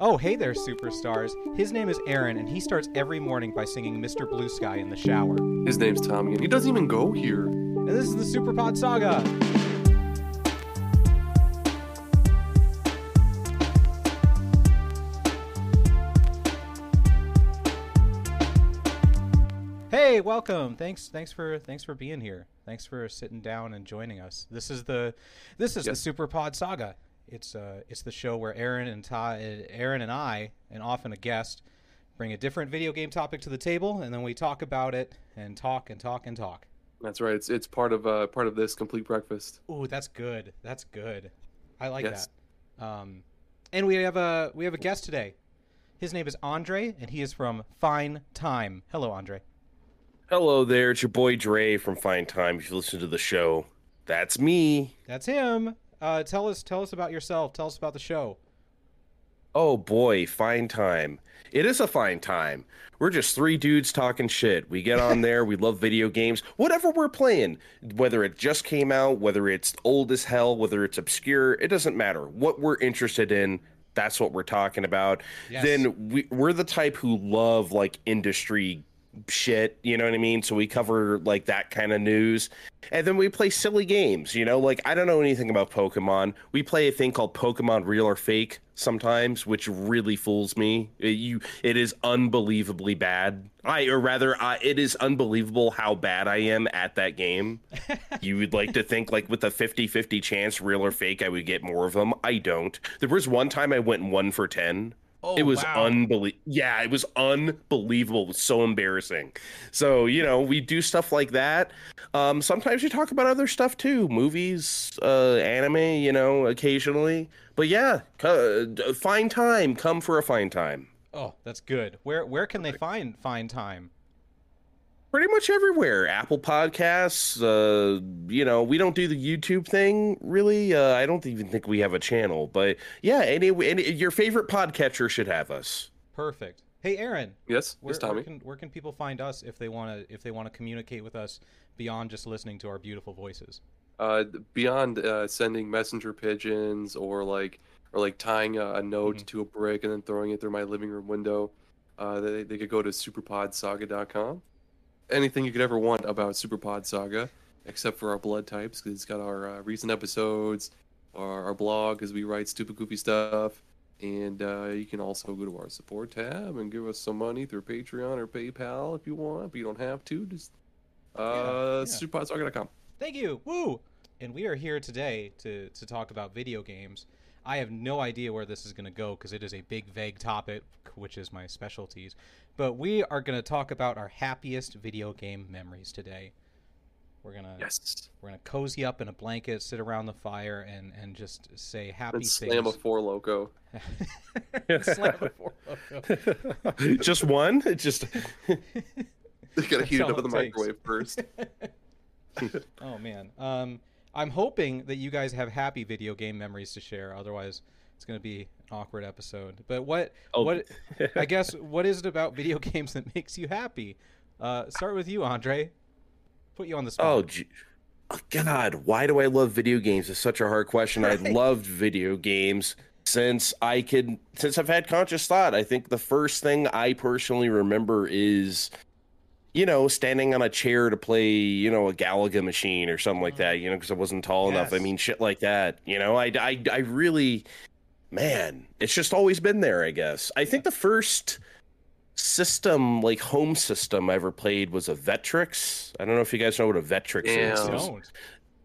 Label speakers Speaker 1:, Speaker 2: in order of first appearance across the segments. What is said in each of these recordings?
Speaker 1: Oh, hey there, superstars. His name is Aaron, and he starts every morning by singing Mr. Blue Sky in the shower.
Speaker 2: His name's Tommy, and he doesn't even go here.
Speaker 1: And this is the Superpod Saga. Hey, welcome. Thanks thanks for thanks for being here. Thanks for sitting down and joining us. This is the this is
Speaker 2: Yes.
Speaker 1: the Superpod Saga. It's uh it's the show where Aaron and Ty, Aaron and I, and often a guest, bring a different video game topic to the table, and then we talk about it and talk and talk and talk.
Speaker 2: That's right. It's it's part of uh part of this complete breakfast.
Speaker 1: Ooh, that's good. That's good. I like
Speaker 2: Yes.
Speaker 1: that. Um, and we have a we have a guest today. His name is Andre, and he is from Fine Time. Hello, Andre.
Speaker 3: Hello there, it's your boy Dre from Fine Time. If you listen to the show, that's me.
Speaker 1: That's him. Uh, tell us tell us about yourself. Tell us about the show.
Speaker 3: Oh boy, Fine Time. It is a fine time. We're just three dudes talking shit. We get on there, we love video games, whatever we're playing, whether it just came out, whether it's old as hell, whether it's obscure, it doesn't matter. What we're interested in, that's what we're talking about.
Speaker 1: Yes.
Speaker 3: Then we, we're the type who love like industry shit, you know what I mean? So we cover like that kind of news. And then we play silly games, you know? Like I don't know anything about Pokemon. We play a thing called Pokemon Real or Fake sometimes, which really fools me. It, you it is unbelievably bad. I or rather I, it is unbelievable how bad I am at that game. you would like to think like with a 50-50 chance real or fake I would get more of them. I don't. There was one time I went 1 for 10.
Speaker 1: Oh,
Speaker 3: it was
Speaker 1: wow.
Speaker 3: unbelievable. Yeah, it was unbelievable. It was so embarrassing. So, you know, we do stuff like that. Um, sometimes we talk about other stuff too movies, uh, anime, you know, occasionally. But yeah, uh, fine time. Come for a fine time.
Speaker 1: Oh, that's good. Where where can they find Fine Time?
Speaker 3: Pretty much everywhere. Apple Podcasts. Uh, you know, we don't do the YouTube thing really. Uh, I don't even think we have a channel. But yeah, any, any your favorite podcatcher should have us.
Speaker 1: Perfect. Hey, Aaron.
Speaker 2: Yes,
Speaker 1: Where,
Speaker 2: yes,
Speaker 1: where
Speaker 2: Tommy.
Speaker 1: can where can people find us if they want to if they want to communicate with us beyond just listening to our beautiful voices?
Speaker 2: Uh, beyond uh, sending messenger pigeons or like or like tying a, a note
Speaker 1: Mhm.
Speaker 2: to a brick and then throwing it through my living room window, uh, they they could go to superpodsaga.com. Anything you could ever want about Superpod Saga, except for our blood types, because it's got our uh, recent episodes, our, our blog, because we write stupid goofy stuff. And uh, you can also go to our support tab and give us some money through Patreon or PayPal if you want, but you don't have to. Just uh,
Speaker 1: yeah.
Speaker 2: superpodsaga.com.
Speaker 1: Thank you. Woo! And we are here today to to talk about video games. I have no idea where this is going to go because it is a big, vague topic, which is my specialties. But we are going to talk about our happiest video game memories today. We're gonna
Speaker 2: Yes.
Speaker 1: we're gonna cozy up in a blanket, sit around the fire, and and just say happy
Speaker 2: And slam a four loco.
Speaker 1: slam a four loco.
Speaker 3: just one? Just
Speaker 2: You gotta heat it up in the microwave first.
Speaker 1: Oh man. Um, I'm hoping that you guys have happy video game memories to share. Otherwise, it's going to be an awkward episode. But what
Speaker 3: Oh.
Speaker 1: what I guess what is it about video games that makes you happy? Uh, start with you, Andre. Put you on the spot.
Speaker 3: Oh, gee. Oh, God, why do I love video games? It's such a hard question.
Speaker 1: Right.
Speaker 3: I've loved video games since I could since I've had conscious thought. I think the first thing I personally remember is, you know, standing on a chair to play, you know, a Galaga machine or something like mm-hmm. that, you know, because I wasn't tall enough. I mean, shit like that. You know, I, I, I really, man, it's just always been there, I guess. I think the first system, like home system I ever played was a Vectrex. I don't know if you guys know what a Vectrex
Speaker 2: Yeah.
Speaker 3: is.
Speaker 1: I don't.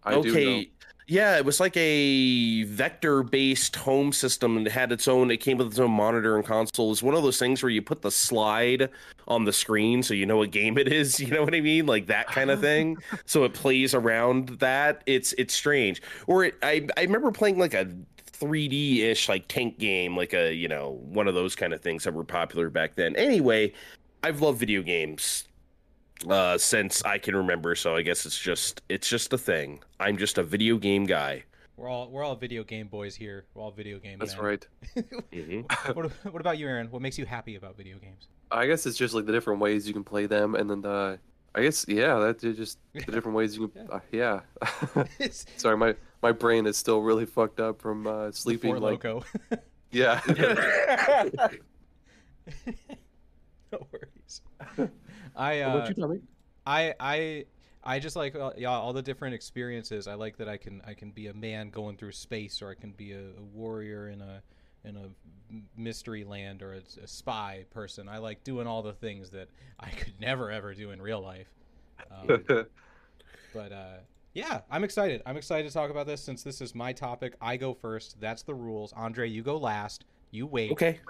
Speaker 2: I do know.
Speaker 3: okay. Yeah, it was like a vector-based home system and it had its own. It came with its own monitor and console. It's one of those things where you put the slide on the screen so you know what game it is. You know what I mean, like that kind of thing. so it plays around that. It's it's strange. Or it, I I remember playing like a 3D ish like tank game, like a you know one of those kind of things that were popular back then. Anyway, I've loved video games uh since I can remember so I guess it's just it's just a thing. I'm just a video game guy.
Speaker 1: We're all we're all video game boys here. We're all video game.
Speaker 2: That's
Speaker 1: men.
Speaker 2: right.
Speaker 3: Mhm.
Speaker 1: what, what about you, Aaron? What makes you happy about video games?
Speaker 2: I guess it's just like the different ways you can play them, and then the. I guess yeah, that's just the different ways you can. Uh, yeah. Sorry, my my brain is still really fucked up from uh, sleeping
Speaker 1: Four
Speaker 2: like
Speaker 1: Loco.
Speaker 2: Yeah.
Speaker 1: no worries. I
Speaker 2: What about
Speaker 1: uh,
Speaker 2: you, Tommy?
Speaker 1: I I I just like uh, yeah all the different experiences. I like that I can I can be a man going through space, or I can be a, a warrior in a in a m- mystery land, or a, a spy person. I like doing all the things that I could never ever do in real life. Um, but uh, yeah, I'm excited. I'm excited to talk about this since this is my topic. I go first. That's the rules. Andre, you go last. You wait.
Speaker 3: Okay.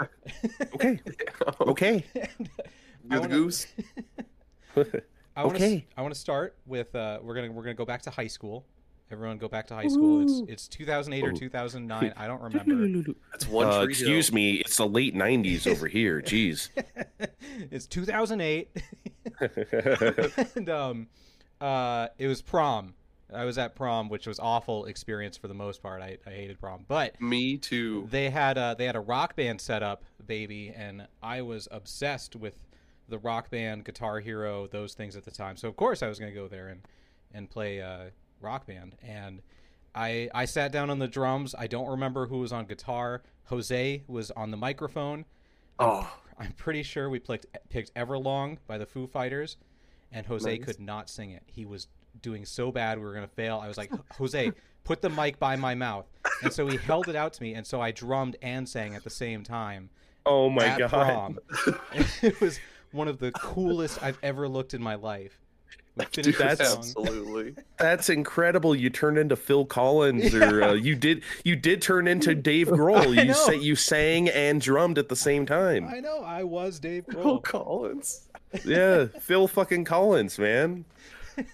Speaker 3: Okay. Okay.
Speaker 1: And
Speaker 2: You're
Speaker 1: wanna-
Speaker 2: goose.
Speaker 1: I want to.
Speaker 3: Okay.
Speaker 1: I want to start with. Uh, we're gonna we're gonna go back to high school. Everyone go back to high school. It's it's 2008 or 2009. I don't remember.
Speaker 2: That's one
Speaker 3: Uh, excuse
Speaker 2: hill.
Speaker 3: me, it's the late '90s over here. Jeez.
Speaker 1: it's 2008, and um, uh, it was prom. I was at prom, which was awful experience for the most part. I, I hated prom, but
Speaker 2: Me too.
Speaker 1: they had a they had a rock band set up, baby, and I was obsessed with the rock band, Guitar Hero, those things at the time. So of course I was gonna go there and and play uh, rock band. And I I sat down on the drums. I don't remember who was on guitar. Jose was on the microphone.
Speaker 2: Oh,
Speaker 1: I'm pretty sure we picked picked Everlong by the Foo Fighters, and Jose
Speaker 2: Nice.
Speaker 1: could not sing it. He was doing so bad we were gonna fail. I was like, Jose, put the mic by my mouth, and so he held it out to me, and so I drummed and sang at the same time.
Speaker 3: Oh my god.
Speaker 1: prom. it was one of the coolest I've ever looked in my life.
Speaker 2: Dude,
Speaker 3: that's-
Speaker 2: absolutely.
Speaker 3: That's incredible. You turned into Phil Collins, or uh, you did you did turn into Dave Grohl.
Speaker 1: I
Speaker 3: You say you sang and drummed at the same time.
Speaker 1: I know I was Dave Grohl.
Speaker 2: Phil
Speaker 1: Grohl.
Speaker 2: Collins.
Speaker 3: Yeah, Phil fucking Collins, man.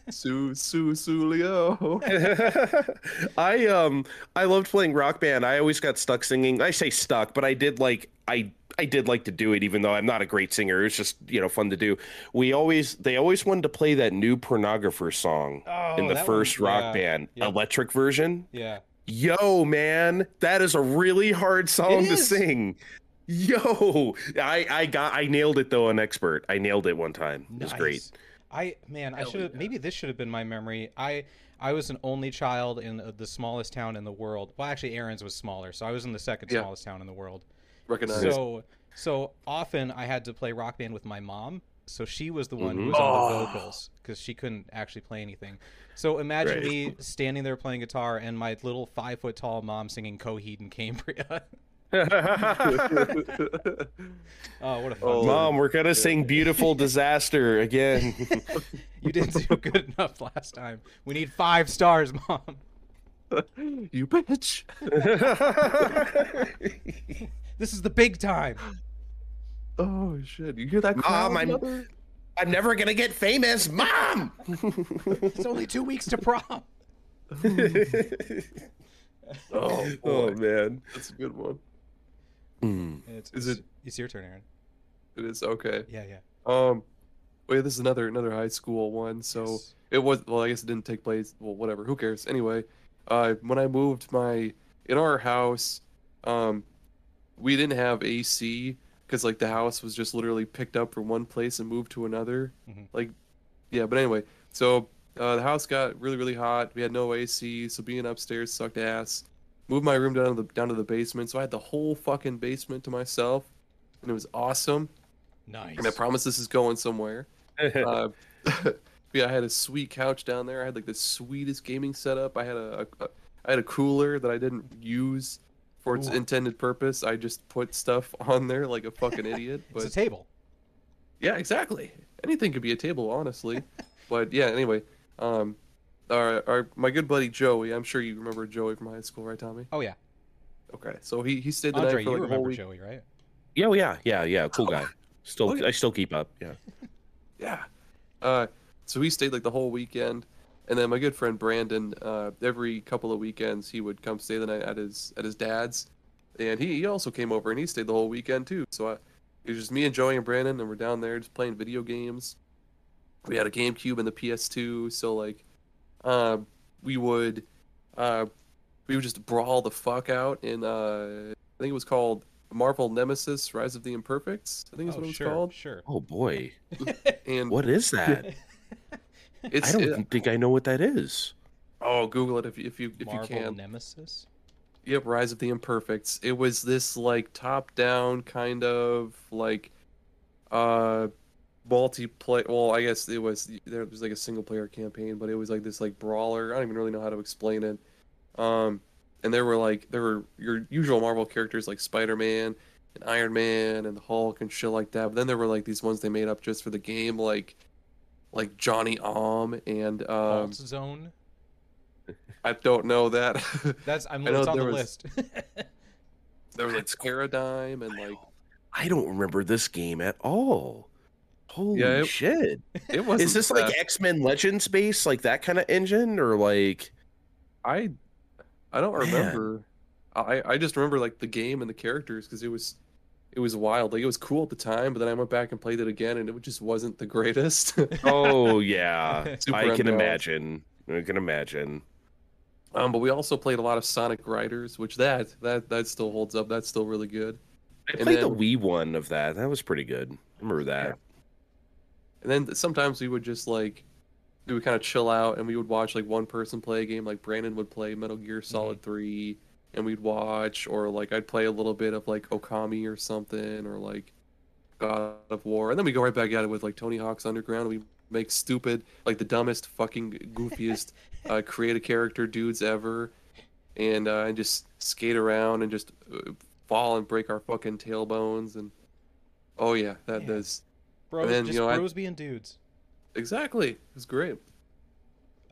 Speaker 2: Sue Sue Sue Leo.
Speaker 3: I um I loved playing rock band. I always got stuck singing. I say stuck, but I did like I I did like to do it even though I'm not a great singer. It was just, you know, fun to do. We always they always wanted to play that new pornographer song
Speaker 1: Oh,
Speaker 3: in the first
Speaker 1: one-
Speaker 3: rock
Speaker 1: yeah,
Speaker 3: band
Speaker 1: yeah.
Speaker 3: electric version.
Speaker 1: Yeah.
Speaker 3: Yo, man, that is a really hard song to
Speaker 1: is.
Speaker 3: sing. Yo, I I got I nailed it though. An expert, I nailed it one time. It was great.
Speaker 1: Nice. I man, I should have
Speaker 2: yeah.
Speaker 1: maybe this should have been my memory. I I was an only child in the- the smallest town in the world. Well, actually, Aaron's was smaller, so I was in the second
Speaker 2: Yeah.
Speaker 1: smallest town in the world.
Speaker 2: Recognize.
Speaker 1: So so often I had to play rock band with my mom. So she was the one who
Speaker 3: Mhm.
Speaker 1: was on the
Speaker 2: Oh.
Speaker 1: vocals because she couldn't actually play anything. So imagine
Speaker 3: Right.
Speaker 1: me standing there playing guitar and my little five foot tall mom singing Coheed and Cambria. oh, what a fun
Speaker 2: Oh.
Speaker 3: Mom, we're gonna sing "Beautiful Disaster" again.
Speaker 1: You didn't do good enough last time. We need five stars, mom.
Speaker 2: you bitch.
Speaker 1: This is the big time.
Speaker 2: Oh shit! You hear that?
Speaker 3: Mom,
Speaker 2: crowd,
Speaker 3: I'm- I'm never gonna get famous, Mom.
Speaker 1: It's only two weeks to prom.
Speaker 2: Oh,
Speaker 3: oh man.
Speaker 2: that's a good one.
Speaker 3: Mm.
Speaker 1: It's,
Speaker 2: Is it-
Speaker 1: It's your turn, Aaron.
Speaker 2: It is okay.
Speaker 1: Yeah, yeah.
Speaker 2: Um, wait, this is another another high school one. So
Speaker 1: Yes.
Speaker 2: it was well, I guess it didn't take place. Well, whatever. Who cares? Anyway, uh, when I moved my in our house, um, we didn't have AC because like the house was just literally picked up from one place and moved to another.
Speaker 1: Mhm.
Speaker 2: Like, yeah. But anyway, so uh, the house got really really hot. We had no AC, so being upstairs sucked ass. Moved my room down to the down to the basement, so I had the whole fucking basement to myself, and it was awesome.
Speaker 1: Nice.
Speaker 2: And I promise this is going somewhere. Uh, yeah, I had a sweet couch down there. I had like the sweetest gaming setup. I had a, a I had a cooler that I didn't use for its
Speaker 1: Ooh.
Speaker 2: intended purpose. I just put stuff on there like a fucking idiot.
Speaker 1: It's a table.
Speaker 2: yeah, exactly. Anything could be a table, honestly. but yeah, anyway, um, our, our my good buddy Joey. I'm sure you remember Joey from high school, right, Tommy?
Speaker 1: Oh yeah,
Speaker 2: Okay, so he he stayed the
Speaker 1: Andre,
Speaker 2: night for
Speaker 1: you
Speaker 2: like a whole
Speaker 1: remember
Speaker 2: week.
Speaker 1: Joey, right?
Speaker 3: yeah, oh, yeah, yeah, yeah. Cool guy. Still,
Speaker 2: Oh, yeah.
Speaker 3: I still keep up. Yeah.
Speaker 2: Yeah. Uh, so he stayed like the whole weekend, and then my good friend Brandon, uh, every couple of weekends he would come stay the night at his at his dad's, and he, he also came over and he stayed the whole weekend too. So I, it was just me and Joey and Brandon, and we're down there just playing video games. We had a GameCube and the PS2, so like, uh, we would, uh, we would just brawl the fuck out in uh, I think it was called Marvel Nemesis: Rise of the Imperfects. I think is
Speaker 1: oh
Speaker 2: what it was
Speaker 1: sure,
Speaker 2: called.
Speaker 1: sure.
Speaker 3: Oh boy,
Speaker 2: And
Speaker 3: what is that?
Speaker 2: it's
Speaker 3: I don't
Speaker 2: it-
Speaker 3: think I know what that is.
Speaker 2: Oh, Google it if you if you if
Speaker 1: Marvel
Speaker 2: you can.
Speaker 1: Nemesis.
Speaker 2: Yep, Rise of the Imperfects. It was this like top-down kind of like uh multiplayer. Well, I guess it was there was like a single-player campaign, but it was like this like brawler. I don't even really know how to explain it. Um, and there were like there were your usual Marvel characters like Spider-Man and Iron Man and the Hulk and shit like that. But then there were like these ones they made up just for the game, like like Johnny Ohm and um,
Speaker 1: Fault Zone.
Speaker 2: I don't know that.
Speaker 1: That's I'm
Speaker 2: I know
Speaker 1: it's on the
Speaker 2: was-
Speaker 1: list.
Speaker 2: there was like
Speaker 3: That's cool.
Speaker 2: Paradigm and like
Speaker 3: I don't remember this game at all. Holy
Speaker 2: Yeah, it-
Speaker 3: shit!
Speaker 2: it was.
Speaker 3: Is this like X Men Legends based, like that kind of engine, or like?
Speaker 2: I I don't
Speaker 3: Man.
Speaker 2: remember. I I just remember like the game and the characters because it was it was wild. Like it was cool at the time, but then I went back and played it again, and it just wasn't the greatest.
Speaker 3: Oh yeah, I can imagine. I can imagine.
Speaker 2: um, but we also played a lot of Sonic Riders, which that that that still holds up. That's still really good.
Speaker 3: I played the
Speaker 2: then-
Speaker 3: Wii one of that. That was pretty good. I remember that.
Speaker 2: And then sometimes we would just like we would kind of chill out and we would watch like one person play a game. Like Brandon would play Metal Gear Solid Three, and we'd watch, or like I'd play a little bit of like Okami or something, or like God of War, and then we go right back at it with like Tony Hawk's Underground. We make stupid, like the dumbest, fucking goofiest, uh, create a character dudes ever, and uh, and just skate around and just uh, fall and break our fucking tailbones and. Oh yeah, that
Speaker 1: Yeah.
Speaker 2: does
Speaker 1: Bros,
Speaker 2: then,
Speaker 1: just
Speaker 2: you know, I-
Speaker 1: bros being dudes.
Speaker 2: exactly. It was great.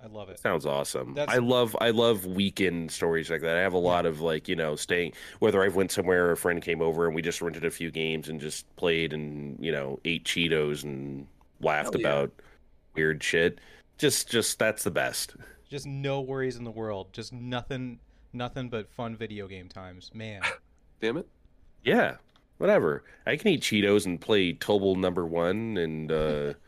Speaker 1: I love it.
Speaker 3: Sounds awesome.
Speaker 1: That's-
Speaker 3: I love I love weekend stories like that. I have a lot of like you know staying whether I went somewhere or a friend came over and we just rented a few games and just played and you know ate Cheetos and laughed
Speaker 2: yeah.
Speaker 3: about weird shit. Just just that's the best.
Speaker 1: Just no worries in the world. Just nothing, nothing but fun video game times. Man,
Speaker 2: Damn it.
Speaker 3: Yeah, whatever. I can eat Cheetos and play Tobal number one and uh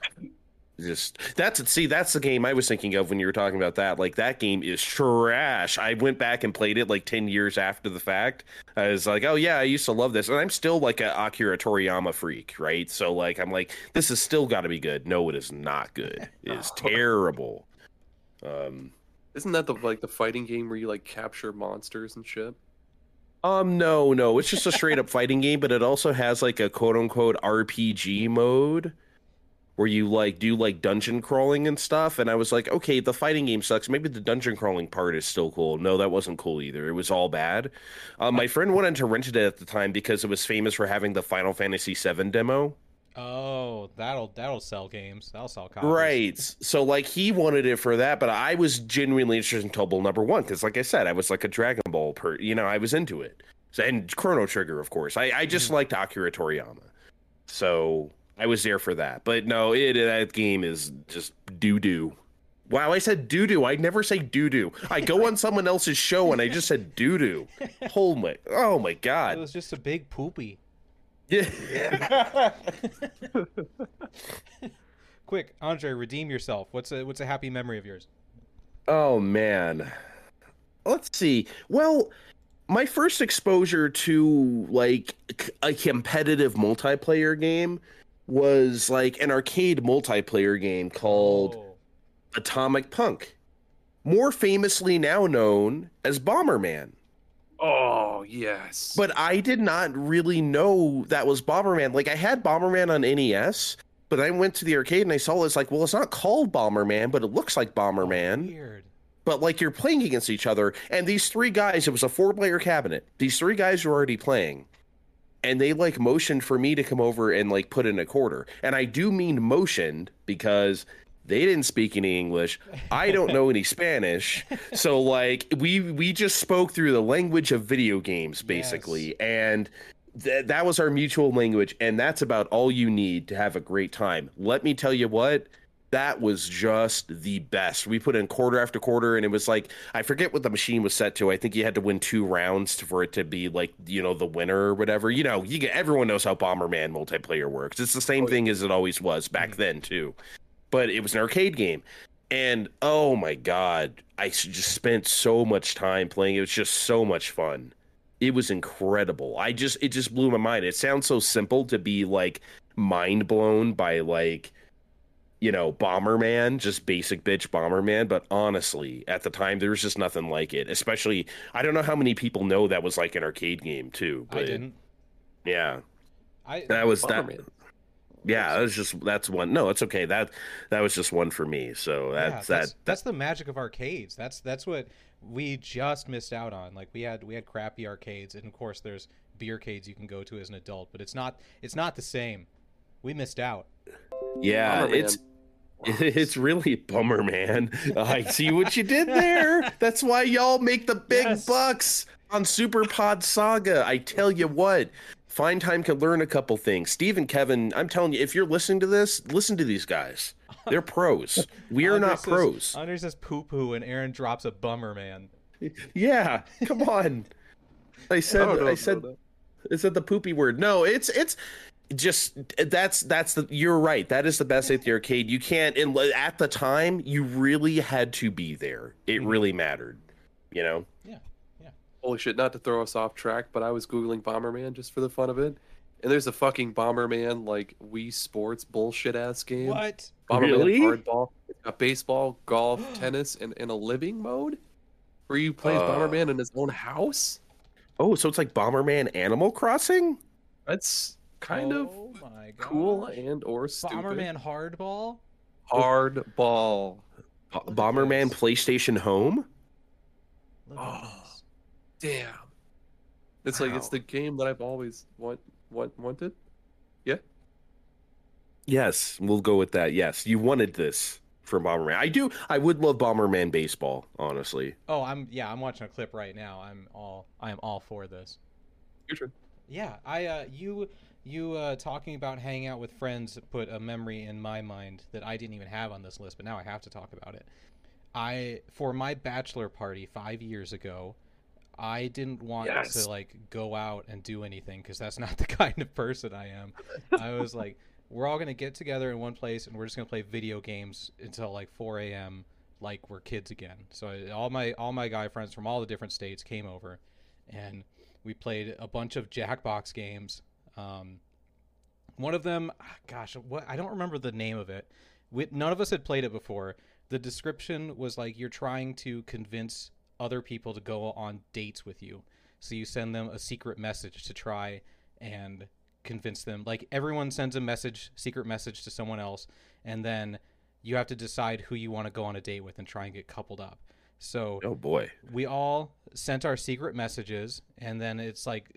Speaker 3: just that's it see that's the game I was thinking of when you were talking about that. Like that game is trash. I went back and played it like ten years after the fact. I was like, oh yeah, I used to love this, and I'm still like a Akira Toriyama freak, right? So like I'm like, this has still got to be good. No, it is not good. It is terrible. Um.
Speaker 2: Isn't that the like the fighting game where you like capture monsters and shit?
Speaker 3: Um, no, no, it's just a straight up fighting game, but it also has like a quote unquote RPG mode where you like do like dungeon crawling and stuff. And I was like, okay, the fighting game sucks. Maybe the dungeon crawling part is still cool. No, that wasn't cool either. It was all bad. Um, my friend wanted to rent it at the time because it was famous for having the Final Fantasy VII demo.
Speaker 1: Oh, that'll that'll sell games. That'll sell copies.
Speaker 3: Right. So like he wanted it for that, but I was genuinely interested in Tobal number one because, like I said, I was like a Dragon Ball per. You know, I was into it. So, and Chrono Trigger, of course. I I just mm-hmm. liked Akira Toriyama, so I was there for that. But no, it that game is just doo doo. Wow, I said doo doo. I never say doo doo. I go on someone else's show and I just said doo doo. My, oh my god.
Speaker 1: It was just a big poopy.
Speaker 3: Yeah.
Speaker 1: Quick, Andre, redeem yourself. What's a what's a happy memory of yours?
Speaker 3: Oh man. Let's see. Well, my first exposure to like a competitive multiplayer game was like an arcade multiplayer game called
Speaker 1: Oh,
Speaker 3: Atomic Punk. More famously now known as Bomberman.
Speaker 2: Oh yes.
Speaker 3: But I did not really know that was Bomberman. Like I had Bomberman on NES, but I went to the arcade and I saw it's like, well, it's not called Bomberman, but it looks like Bomberman.
Speaker 1: Oh, weird.
Speaker 3: but like you're playing against each other and these three guys it was a four player cabinet these three guys were already playing and they like motioned for me to come over and like put in a quarter and i do mean motioned because they didn't speak any english i don't know any spanish so like we we just spoke through the language of video games basically and th- that was our mutual language and that's about all you need to have a great time let me tell you what that was just the best. We put in quarter after quarter, and it was like I forget what the machine was set to. I think you had to win two rounds for it to be like you know the winner or whatever. You know, you get, everyone knows how Bomberman multiplayer works. It's the same oh, thing as it always was back mm-hmm. then too, but it was an arcade game, and oh my god, I just spent so much time playing. It was just so much fun. It was incredible. I just it just blew my mind. It sounds so simple to be like mind blown by like you know, Bomberman, just basic bitch Bomberman. But honestly, at the time, there was just nothing like it. Especially, I don't know how many people know that was like an arcade game too. But
Speaker 1: I didn't.
Speaker 3: Yeah,
Speaker 1: I
Speaker 3: that was that.
Speaker 2: Bomberman.
Speaker 3: Yeah, that was just that's one. No, it's okay. That that was just one for me. So
Speaker 1: yeah,
Speaker 3: that's
Speaker 1: that's,
Speaker 3: that.
Speaker 1: that's the magic of arcades. That's that's what we just missed out on. Like we had we had crappy arcades, and of course there's beer arcades you can go to as an adult, but it's not it's not the same. We missed out.
Speaker 3: Yeah,
Speaker 2: Bomberman.
Speaker 3: it's it's really a bummer, man. I see what you did there. That's why y'all make the big
Speaker 1: Yes.
Speaker 3: bucks on Super Pod Saga. I tell you what, Fine Time can learn a couple things. Steve and Kevin, I'm telling you, if you're listening to this, listen to these guys. They're pros. We are
Speaker 1: Andre
Speaker 3: not
Speaker 1: says-
Speaker 3: pros.
Speaker 1: Andre says poo poo, and Aaron drops a bummer, man.
Speaker 3: Yeah, come on. I said,
Speaker 2: No, no,
Speaker 3: I said,
Speaker 2: no.
Speaker 3: I said the poopy word. No, it's it's just that's that's the you're right. That is the best at the arcade. You can't and at the time you really had to be there. It
Speaker 1: Mhm.
Speaker 3: really mattered. You know.
Speaker 2: Holy shit! Not to throw us off track, but I was googling Bomberman just for the fun of it, and there's a fucking Bomberman like Wii Sports bullshit ass game.
Speaker 1: What?
Speaker 2: Bomberman
Speaker 3: Really?
Speaker 2: Hardball. It's got baseball, golf, tennis, and, and a living mode where you play
Speaker 3: Uh.
Speaker 2: Bomberman in his own house.
Speaker 3: Oh, so it's like Bomberman Animal Crossing.
Speaker 2: That's kind of
Speaker 1: oh my
Speaker 2: cool and or stupid.
Speaker 1: Bomberman Hardball.
Speaker 2: Hardball.
Speaker 3: Bo- Bomberman
Speaker 1: this.
Speaker 3: PlayStation Home.
Speaker 2: Oh.
Speaker 1: This.
Speaker 2: Damn. It's like it's the game that I've always want, want wanted. Yeah.
Speaker 3: Yes, we'll go with that. Yes, you wanted this for Bomberman. I do. I would love Bomberman baseball. Honestly.
Speaker 1: Oh, I'm yeah. I'm watching a clip right now. I'm all I am all for this.
Speaker 2: Your turn.
Speaker 1: Yeah, I uh, you you uh, talking about hanging out with friends put a memory in my mind that I didn't even have on this list, but now I have to talk about it. I for my bachelor party five years ago, I didn't want
Speaker 2: Yes.
Speaker 1: to like go out and do anything because that's not the kind of person I am. I was like, we're all gonna get together in one place and we're just gonna play video games until like 4 a.m. like we're kids again. So I, all my all my guy friends from all the different states came over, and we played a bunch of Jackbox games. Um, one of them, ah, gosh, what I don't remember the name of it. We, none of us had played it before. The description was like you're trying to convince other people to go on dates with you. So you send them a secret message to try and convince them. Like everyone sends a message, secret message to someone else, and then you have to decide who you want to go on a date with and try and get coupled up. So
Speaker 3: Oh boy.
Speaker 1: we all sent our secret messages and then it's like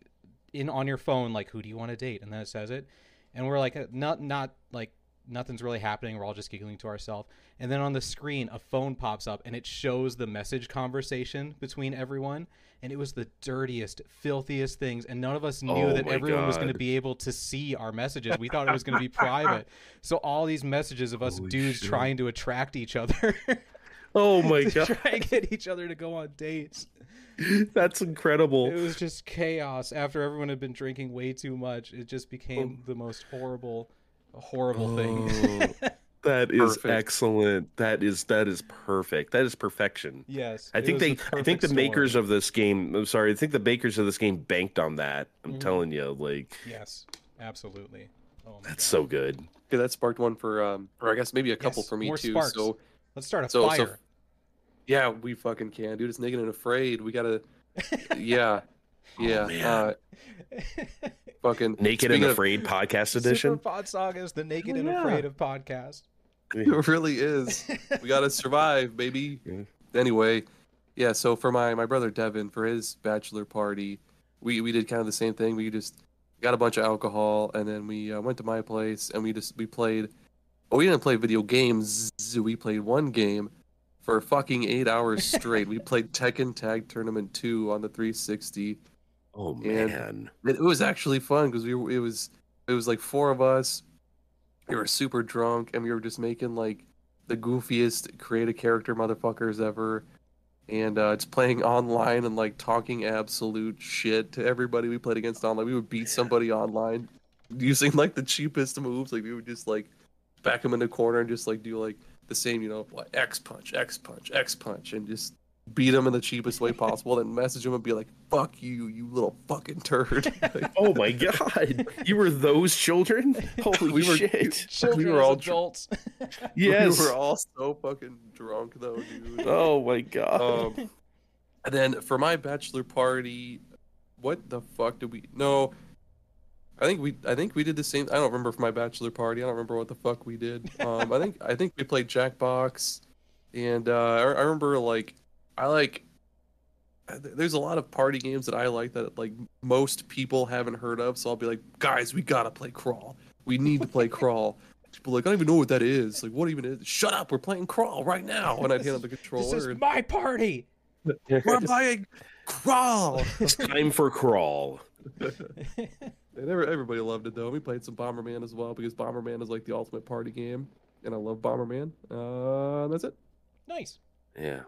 Speaker 1: in on your phone like who do you want to date and then it says it and we're like not not like nothing's really happening we're all just giggling to ourselves and then on the screen a phone pops up and it shows the message conversation between everyone and it was the dirtiest filthiest things and none of us knew
Speaker 3: Oh
Speaker 1: that everyone was going to be able to see our messages we thought it was going to be private so all these messages of us
Speaker 3: Holy
Speaker 1: dudes
Speaker 3: shit.
Speaker 1: trying to attract each other
Speaker 3: Oh my god.
Speaker 1: try and get each other to go on dates.
Speaker 3: That's incredible.
Speaker 1: It was just chaos. After everyone had been drinking way too much, it just became um, the most horrible, horrible thing.
Speaker 3: That is
Speaker 2: Perfect.
Speaker 3: excellent. That is that is perfect. That is perfection.
Speaker 1: yes,
Speaker 3: I think they I think the
Speaker 1: perfect
Speaker 3: makers of this game I'm sorry, I think the makers of this game banked on that. I'm
Speaker 1: Mhm.
Speaker 3: telling you, like
Speaker 1: yes, absolutely. Oh my
Speaker 3: that's
Speaker 1: God.
Speaker 3: so good.
Speaker 2: Okay, that sparked one for um, or I guess maybe a couple
Speaker 1: Yes,
Speaker 2: for me
Speaker 1: more
Speaker 2: too.
Speaker 1: sparks.
Speaker 2: So
Speaker 1: Let's start a
Speaker 2: So- so-
Speaker 1: fire.
Speaker 2: yeah, we fucking can, dude. It's naked and afraid. We gotta, yeah, yeah.
Speaker 3: Oh, man.
Speaker 2: uh, fucking
Speaker 3: Naked
Speaker 2: speaking
Speaker 3: and
Speaker 2: of-
Speaker 3: Afraid podcast
Speaker 1: Super
Speaker 3: edition.
Speaker 1: Pod Saga is the naked
Speaker 3: Oh,
Speaker 1: and
Speaker 3: yeah.
Speaker 1: afraid of podcast.
Speaker 2: It really is. we gotta survive, baby.
Speaker 3: Yeah.
Speaker 2: Anyway, yeah. So for my my brother Devin for his bachelor party, we we did kind of the same thing. We just got a bunch of alcohol and then we uh, went to my place and we just we played. Oh, we didn't play video games. We played one game for fucking eight hours straight. we played Tekken Tag Tournament Two on the 360.
Speaker 3: Oh man.
Speaker 2: It, it was actually fun because we were, it was it was like four of us. We were super drunk and we were just making like the goofiest create a character motherfuckers ever, and uh, just playing online and like talking absolute shit to everybody we played against online. We would beat somebody online using like the cheapest moves. Like we would just like back them in the corner and just like do like the same, you know, X punch, X punch, X punch, and just beat him in the cheapest way possible, then message him and be like, "Fuck you, you little fucking turd." Like,
Speaker 3: Oh my god, you were those children? Holy
Speaker 2: We were-
Speaker 3: shit!
Speaker 1: Children
Speaker 2: were
Speaker 1: as
Speaker 2: all dr-
Speaker 1: adults.
Speaker 3: Yes.
Speaker 2: we were all so fucking drunk though, dude.
Speaker 3: Oh my god.
Speaker 2: Um, and then for my bachelor party, what the fuck did we? No, I think we I think we did the same. I don't remember for my bachelor party. I don't remember what the fuck we did. Um, I think I think we played Jackbox, and uh, I, I remember like I like. uh, There's a lot of party games that I like that like most people haven't heard of. So I'll be like, guys, we gotta play Crawl. We need to play Crawl. People are like, I don't even know what that is. Like, what even is? Shut up, we're playing Crawl right now. And I'd hand them the controller.
Speaker 1: this is
Speaker 2: and-
Speaker 1: my party.
Speaker 2: we're playing crawl.
Speaker 3: it's time for crawl.
Speaker 2: And every- everybody loved it though. We played some Bomberman as well because Bomberman is like the ultimate party game, and I love Bomberman. Uh, that's it.
Speaker 1: nice.
Speaker 3: Yeah.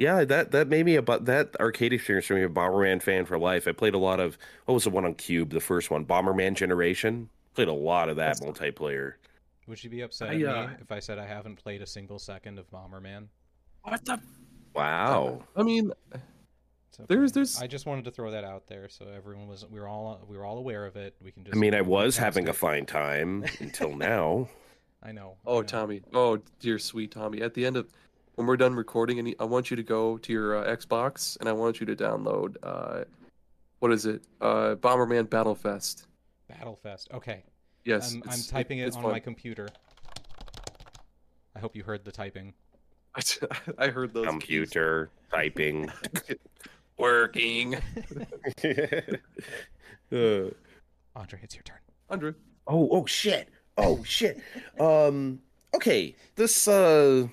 Speaker 3: Yeah, that that made me about that arcade experience for me a Bomberman fan for life. I played a lot of what was the one on Cube, the first one, Bomberman Generation. Played a lot of that
Speaker 2: That's-
Speaker 3: multiplayer.
Speaker 1: Would you be upset
Speaker 2: I,
Speaker 1: at
Speaker 2: uh,
Speaker 1: me if I said I haven't played a single second of Bomberman?
Speaker 2: What the?
Speaker 3: Wow.
Speaker 2: I mean,
Speaker 1: It's okay.
Speaker 2: There's- there's-
Speaker 1: I just wanted to throw that out there so everyone was we were all we were all aware of it. We can just
Speaker 3: I mean, I was
Speaker 1: past
Speaker 3: having a fine time until now.
Speaker 1: I know. I
Speaker 2: oh
Speaker 1: know.
Speaker 2: Tommy, oh dear sweet Tommy. At the end of when we're done recording, and I want you to go to your uh, Xbox, and I want you to download. Uh, what is it? Uh, Bomberman Battlefest.
Speaker 1: Battlefest. Okay.
Speaker 2: Yes,
Speaker 1: I'm, I'm typing it
Speaker 2: it's
Speaker 1: on
Speaker 2: fun.
Speaker 1: my computer. I hope you heard the typing.
Speaker 2: I heard those keys.
Speaker 3: Computer typing.
Speaker 2: working.
Speaker 3: Uh,
Speaker 1: Andre, it's your turn.
Speaker 2: Andre.
Speaker 3: oh, oh shit. Oh shit. Um okay, this uh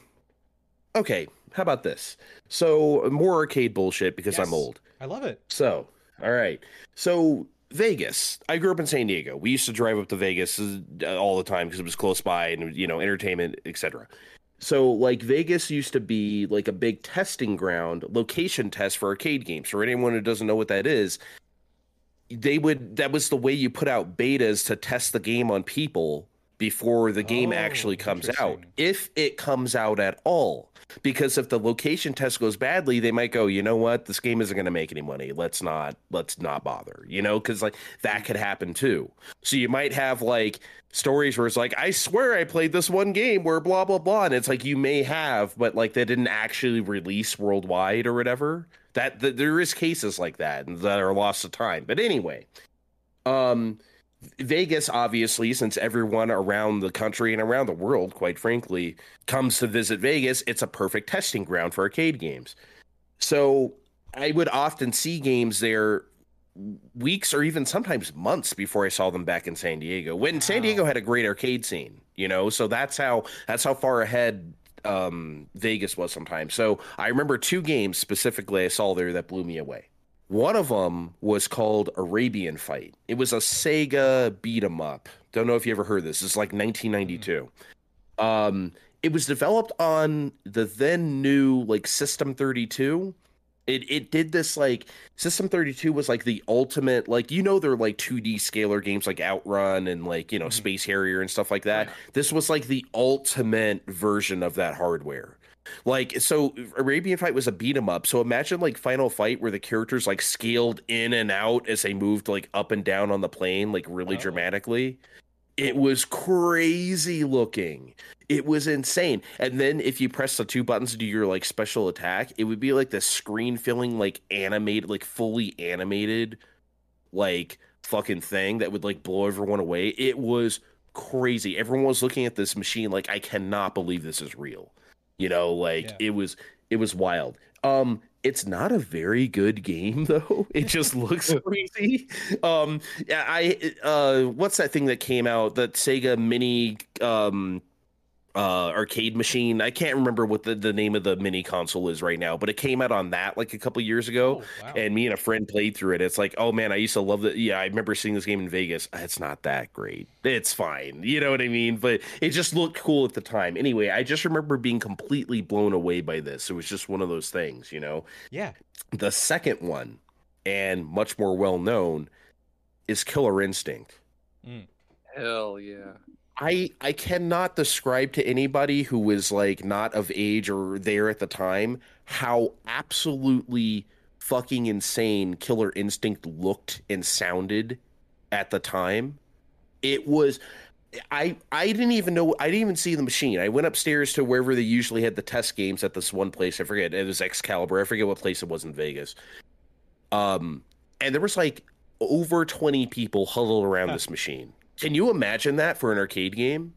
Speaker 3: okay, how about this? So more arcade bullshit because
Speaker 1: Yes.
Speaker 3: I'm old.
Speaker 1: I love it.
Speaker 3: So, all right. So, Vegas. I grew up in San Diego. We used to drive up to Vegas uh, all the time because it was close by and you know, entertainment, etc. So, like Vegas used to be like a big testing ground, location test for arcade games. For anyone who doesn't know what that is, they would that was the way you put out betas to test the game on people before the game
Speaker 1: Oh,
Speaker 3: actually comes out. If it comes out at all. Because if the location test goes badly, they might go, you know what, this game isn't going to make any money. Let's not, let's not bother. You know, because like that could happen too. So you might have like stories where it's like, I swear I played this one game where blah blah blah, and it's like you may have, but like they didn't actually release worldwide or whatever. That, that there is cases like that that are lost to time. But anyway, um, Vegas, obviously, since everyone around the country and around the world, quite frankly, comes to visit Vegas, it's a perfect testing ground for arcade games. So I would often see games there weeks or even sometimes months before I saw them back in San Diego. When San Diego had a great arcade scene, you know, so that's how that's how far ahead um Vegas was sometimes. So I remember two games specifically I saw there that blew me away. One of them was called Arabian Fight. It was a Sega beat 'em up. Don't know if you ever heard this. It's like 1992. Um, it was developed on the then new like System 32. It it did this like System 32 was like the ultimate like you know they're like 2D scalar games like Outrun and like you know
Speaker 1: Mhm.
Speaker 3: Space Harrier and stuff like that. This was like the ultimate version of that hardware. Like so Arabian Fight was a beat 'em up. So imagine like Final Fight where the characters like scaled in and out as they moved like up and down on the plane like really
Speaker 1: Oh.
Speaker 3: dramatically. It was crazy looking. It was insane. And then if you press the two buttons to do your like special attack, it would be like the screen filling like animated like fully animated like fucking thing that would like blow everyone away. It was crazy. Everyone was looking at this machine like I cannot believe this is real. You know, like
Speaker 1: Yeah.
Speaker 3: it was it was wild. Um it's not a very good game though. It just looks crazy. Um yeah, I uh what's that thing that came out? That Sega mini um uh arcade machine. I can't remember what the, the name of the mini console is right now, but it came out on that like a couple years ago
Speaker 1: Oh, wow.
Speaker 3: and me and a friend played through it. It's like, oh man, I used to love that. Yeah, I remember seeing this game in Vegas. It's not that great. It's fine. You know what I mean? But it just looked cool at the time. Anyway, I just remember being completely blown away by this. It was just one of those things, you know?
Speaker 1: yeah.
Speaker 3: The second one, and much more well known, is Killer Instinct.
Speaker 2: Hell yeah.
Speaker 3: I I cannot describe to anybody who was like not of age or there at the time how absolutely fucking insane Killer Instinct looked and sounded at the time. It was I I didn't even know I didn't even see the machine. I went upstairs to wherever they usually had the test games at this one place. I forget it was Excalibur. I forget what place it was in Vegas. Um, and there was like over twenty people huddled around this machine. Can you imagine that for an arcade game?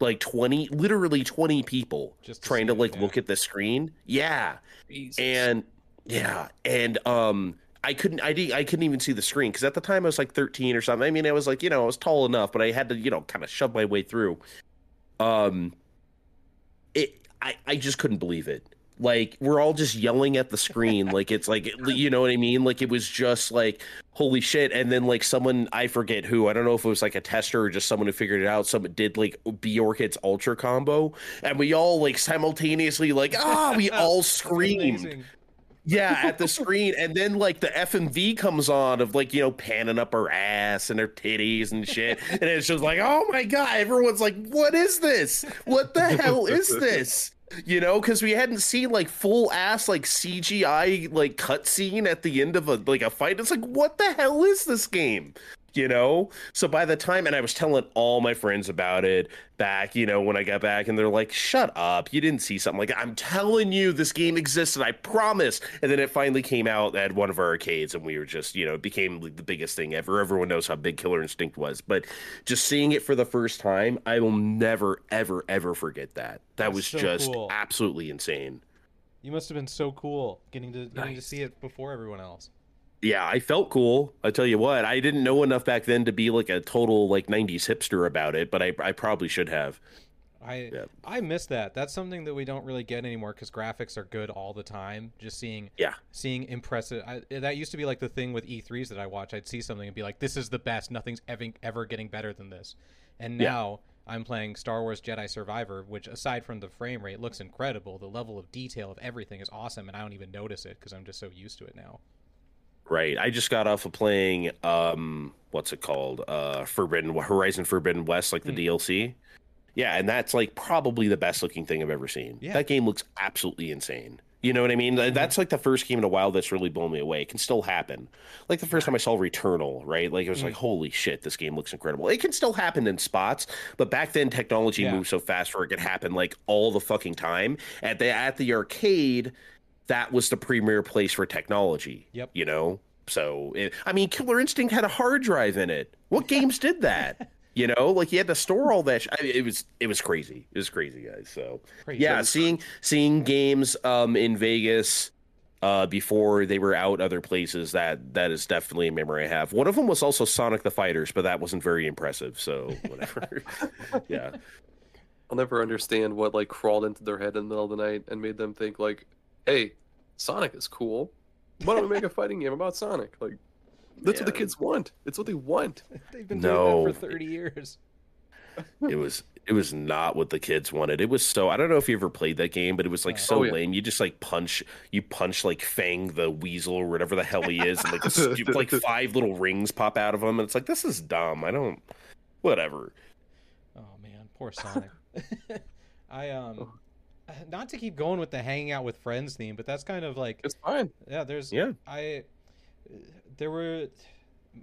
Speaker 3: Like twenty, literally twenty people
Speaker 1: Just to
Speaker 3: trying
Speaker 1: see
Speaker 3: to
Speaker 1: it,
Speaker 3: like
Speaker 1: yeah.
Speaker 3: look at the screen. Yeah,
Speaker 2: Jesus.
Speaker 3: and yeah, and um, I couldn't, I didn't, I couldn't even see the screen because at the time I was like 13 or something. I mean, I was like, you know, I was tall enough, but I had to, you know, kind of shove my way through. Um, it, I, I just couldn't believe it. Like we're all just yelling at the screen, like it's like, you know what I mean? Like it was just like, holy shit! And then like someone, I forget who, I don't know if it was like a tester or just someone who figured it out. Someone did like B. Orchid's ultra combo, and we all like simultaneously like, ah, we all screamed. Yeah, at the screen, and then like the FMV comes on of like you know panning up her ass and her titties and shit, and it's just like, oh my god, everyone's like, what is this? What the hell is this? You know, because we hadn't seen like full ass like CGI like cutscene at the end of a like a fight. It's like, what the hell is this game? You know, so by the time, and I was telling all my friends about it back, you know, when I got back, and they're like, "Shut up! You didn't see something like that." I'm telling you, this game existed. I promise. And then it finally came out at one of our arcades, and we were just, you know, it became like the biggest thing ever. Everyone knows how big Killer Instinct was, but just seeing it for the first time, I will never, ever, ever forget that. That
Speaker 1: That's
Speaker 3: was
Speaker 1: so
Speaker 3: just
Speaker 1: cool.
Speaker 3: absolutely insane.
Speaker 1: You must have been so cool getting to getting to see it before everyone else.
Speaker 3: Yeah, I felt cool. I tell you what, I didn't know enough back then to be like a total like '90s hipster about it, but I I probably should have.
Speaker 1: I
Speaker 3: Yeah.
Speaker 1: I miss that. That's something that we don't really get anymore because graphics are good all the time. Just seeing
Speaker 3: Yeah.
Speaker 1: seeing impressive. I, that used to be like the thing with E3s that I watch. I'd see something and be like, "This is the best. Nothing's ever ever getting better than this." And
Speaker 3: Yeah.
Speaker 1: now I'm playing Star Wars Jedi Survivor, which aside from the frame rate looks incredible. The level of detail of everything is awesome, and I don't even notice it because I'm just so used to it now.
Speaker 3: Right. I just got off of playing um what's it called? Uh Forbidden Horizon Forbidden West like the
Speaker 1: Hmm.
Speaker 3: DLC. Yeah, and that's like probably the best looking thing I've ever seen.
Speaker 1: Yeah.
Speaker 3: That game looks absolutely insane. You know what I mean? Th- That's like the first game in a while that's really blown me away. It can still happen. Like the first time I saw Returnal, right? Like it was like, holy shit, this game looks incredible. It can still happen in spots, but back then technology
Speaker 1: Yeah.
Speaker 3: moved so fast where it could happen like all the fucking time. At the at the arcade, that was the premier place for technology.
Speaker 1: Yep.
Speaker 3: You know? So it, I mean, Killer Instinct had a hard drive in it. What games did that? You know, like you had to store all that. Sh- I mean, it was it was crazy. It was crazy, guys. So
Speaker 1: Crazy.
Speaker 3: yeah, seeing seeing games um in Vegas uh before they were out other places that that is definitely a memory I have. One of them was also Sonic the Fighters, but that wasn't very impressive. So whatever. yeah.
Speaker 2: I'll never understand what like crawled into their head in the middle of the night and made them think like, "Hey, Sonic is cool. Why don't we make a fighting game about Sonic?" Like, that's what the kids want. It's what they want.
Speaker 1: They've been doing
Speaker 3: No.
Speaker 1: that for 30 years.
Speaker 3: it was it was not what the kids wanted. It was so I don't know if you ever played that game, but it was like
Speaker 1: Oh.
Speaker 3: so
Speaker 2: Oh, yeah.
Speaker 3: lame. You just like punch you punch like Fang the weasel or whatever the hell he is, and like stu- like five little rings pop out of him, and it's like this is dumb. I don't whatever.
Speaker 1: Oh man, poor Sonic. I um, not to keep going with the hanging out with friends theme, but that's kind of like
Speaker 2: It's fine.
Speaker 1: yeah. There's
Speaker 3: Yeah.
Speaker 1: I there were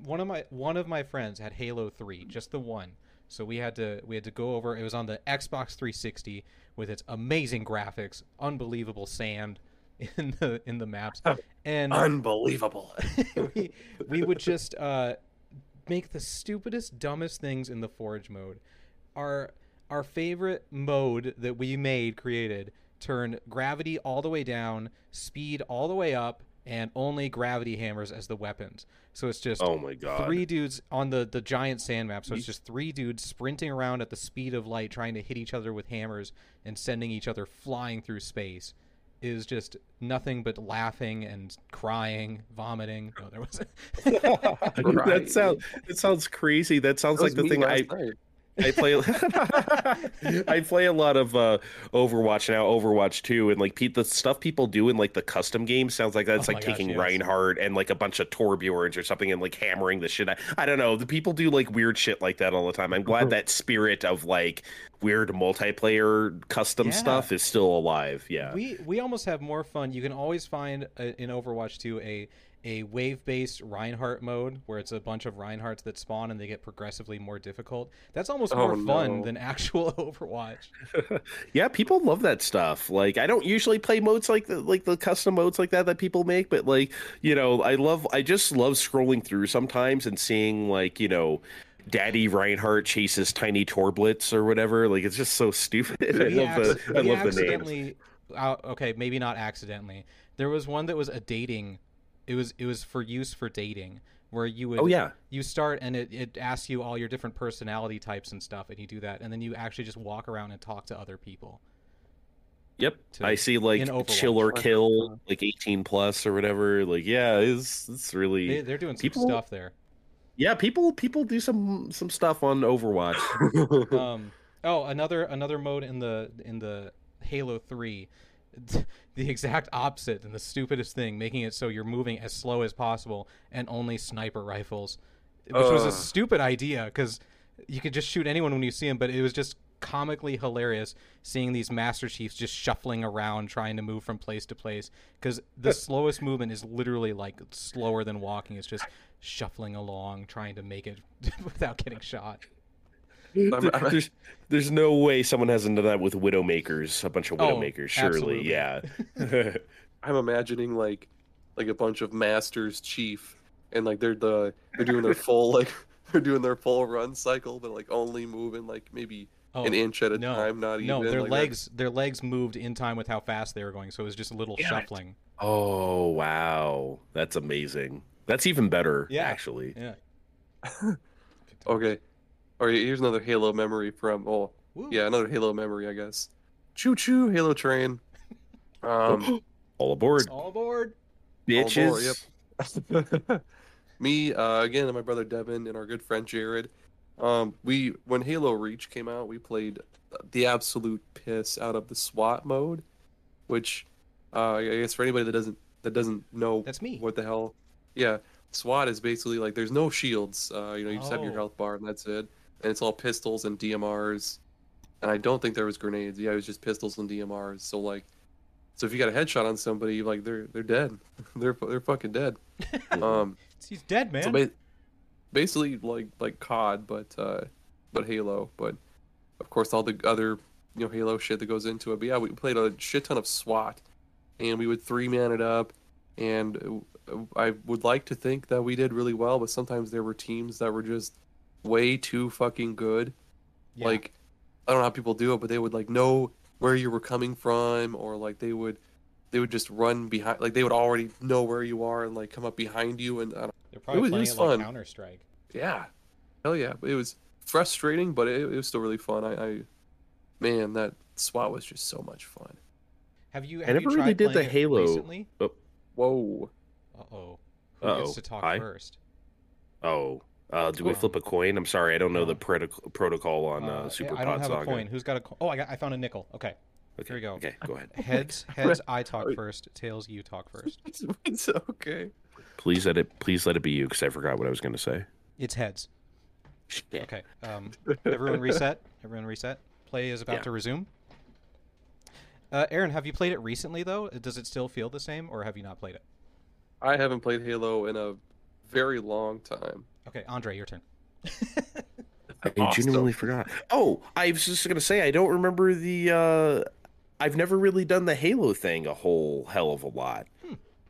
Speaker 1: one of my one of my friends had Halo Three, just the one. So we had to we had to go over. It was on the Xbox 360 with its amazing graphics, unbelievable sand in the in the maps, and
Speaker 2: Unbelievable.
Speaker 1: we we would just uh, make the stupidest, dumbest things in the forge mode. Our our favorite mode that we made created turn gravity all the way down, speed all the way up, and only gravity hammers as the weapons. So it's just
Speaker 3: Oh my god.
Speaker 1: three dudes on the the giant sand map. So it's just three dudes sprinting around at the speed of light, trying to hit each other with hammers and sending each other flying through space. Is just nothing but laughing and crying, vomiting. No, there wasn't.
Speaker 3: that sounds it sounds crazy. That sounds
Speaker 2: That
Speaker 3: like the thing I
Speaker 2: night.
Speaker 3: I play I play a lot of uh Overwatch now, Overwatch 2, and like the stuff people do in like the custom game sounds like that's
Speaker 1: Oh
Speaker 3: like
Speaker 1: gosh,
Speaker 3: taking
Speaker 1: yes.
Speaker 3: Reinhardt and like a bunch of Torbjorns or something and like hammering the shit. out. I don't know. The people do like weird shit like that all the time. I'm glad that spirit of like weird multiplayer custom
Speaker 1: Yeah.
Speaker 3: stuff is still alive. Yeah.
Speaker 1: We we almost have more fun. You can always find a, in Overwatch 2 a a wave-based Reinhardt mode where it's a bunch of Reinhardts that spawn and they get progressively more difficult. That's almost more
Speaker 2: Oh,
Speaker 1: fun
Speaker 2: no.
Speaker 1: than actual Overwatch.
Speaker 3: Yeah, people love that stuff. Like I don't usually play modes like the like the custom modes like that that people make, but like, you know, I love I just love scrolling through sometimes and seeing like, you know, Daddy Reinhardt chases tiny Torblitz or whatever. Like it's just so stupid. I love the I love the names.
Speaker 1: accidentally, uh, okay, maybe not accidentally. There was one that was a dating. It was it was for use for dating, where you would
Speaker 3: Oh yeah.
Speaker 1: you start and it, it asks you all your different personality types and stuff, and you do that, and then you actually just walk around and talk to other people.
Speaker 3: Yep.
Speaker 1: to-
Speaker 3: I see like
Speaker 1: in Overwatch.
Speaker 3: chill or kill like 18 plus or whatever. Like yeah, it's it's really
Speaker 1: They, they're doing some
Speaker 3: People-
Speaker 1: stuff there.
Speaker 3: Yeah, people people do some some stuff on Overwatch.
Speaker 1: um oh another another mode in the in the halo 3 the exact opposite and the stupidest thing making it so you're moving as slow as possible and only sniper rifles which was a stupid idea because you could just shoot anyone when you see them but it was just comically hilarious seeing these master chiefs just shuffling around trying to move from place to place because the slowest movement is literally like slower than walking. It's just shuffling along trying to make it without getting shot
Speaker 2: I'm- I'm-
Speaker 3: there's there's no way someone hasn't done that with Widowmakers, a bunch of
Speaker 1: Oh,
Speaker 3: Widowmakers, surely.
Speaker 1: absolutely.
Speaker 3: Yeah.
Speaker 2: I'm imagining like like a bunch of masters chief and like they're the they're doing their full like they're doing their full run cycle but like only moving like maybe
Speaker 1: oh
Speaker 2: an inch at a
Speaker 1: no.
Speaker 2: time not
Speaker 1: no
Speaker 2: even
Speaker 1: their
Speaker 2: like,
Speaker 1: legs their legs moved in time with how fast they were going so it was just a little
Speaker 3: Damn it.
Speaker 1: shuffling
Speaker 3: oh wow, that's amazing. That's even better.
Speaker 1: Yeah.
Speaker 3: actually.
Speaker 1: yeah
Speaker 2: okay all right here's another halo memory from oh
Speaker 1: Woo.
Speaker 2: yeah another halo memory i guess choo choo halo train um
Speaker 3: All aboard,
Speaker 1: all aboard
Speaker 3: bitches.
Speaker 2: aboard, yep. me uh again and my brother devin and our good friend jared um we when halo reach came out we played the absolute piss out of the swat mode which uh i guess for anybody that doesn't that doesn't know
Speaker 1: that's me
Speaker 2: what the hell yeah swat is basically like there's no shields uh you know you just have your
Speaker 1: Oh.
Speaker 2: health bar and that's it and it's all pistols and dmrs and i don't think there was grenades. Yeah it was just pistols and dmrs so like so if you got a headshot on somebody like they're they're dead. They're they're fucking dead. Um
Speaker 1: he's dead man.
Speaker 2: so ba- basically like like cod but uh but halo. But of course all the other you know halo shit that goes into it. But yeah we played a shit ton of swat and we would three man it up. And uh, i would like to think that we did really well but sometimes there were teams that were just way too fucking good
Speaker 1: Yeah.
Speaker 2: like i don't know how people do it but they would like know where you were coming from or like they would they would just run behind like they would already know where you are and like come up behind you and I don't
Speaker 1: they're probably
Speaker 2: it was- it was
Speaker 1: it like
Speaker 2: fun.
Speaker 1: counter strike
Speaker 2: yeah, hell yeah. It was frustrating, but it, it was still really fun. I, I, man, that SWAT was just so much fun.
Speaker 1: have you
Speaker 3: I
Speaker 1: have you
Speaker 3: never really did the Halo-
Speaker 1: recently oh.
Speaker 2: Whoa.
Speaker 1: uh-oh who
Speaker 3: Uh-oh.
Speaker 1: gets to talk
Speaker 3: I?
Speaker 1: first
Speaker 3: Oh, uh, do we flip a coin? I'm sorry, I don't know the protoc- protocol on uh,
Speaker 1: Uh,
Speaker 3: Super
Speaker 1: i don't
Speaker 3: Pod
Speaker 1: have
Speaker 3: Saga.
Speaker 1: a coin who's got a co- oh i got i found a nickel okay
Speaker 3: Okay,
Speaker 1: Here we go.
Speaker 3: Okay, go ahead.
Speaker 1: heads heads i talk first tails you talk first
Speaker 2: It's, it's okay.
Speaker 3: Please let it. Please let it be you, because I forgot what I was going to say.
Speaker 1: it's heads
Speaker 3: Shit.
Speaker 1: Okay. Um, everyone reset. Everyone reset. Play is about
Speaker 3: Yeah.
Speaker 1: to resume. Uh, Aaron, have you played it recently though? Does it still feel the same, or have you not played it?
Speaker 2: I haven't played Halo in a very long time.
Speaker 1: Okay, Andre, your turn.
Speaker 3: I
Speaker 2: Awesome.
Speaker 3: genuinely forgot. Oh, I was just gonna say I don't remember the. uh I've never really done the Halo thing a whole hell of a lot.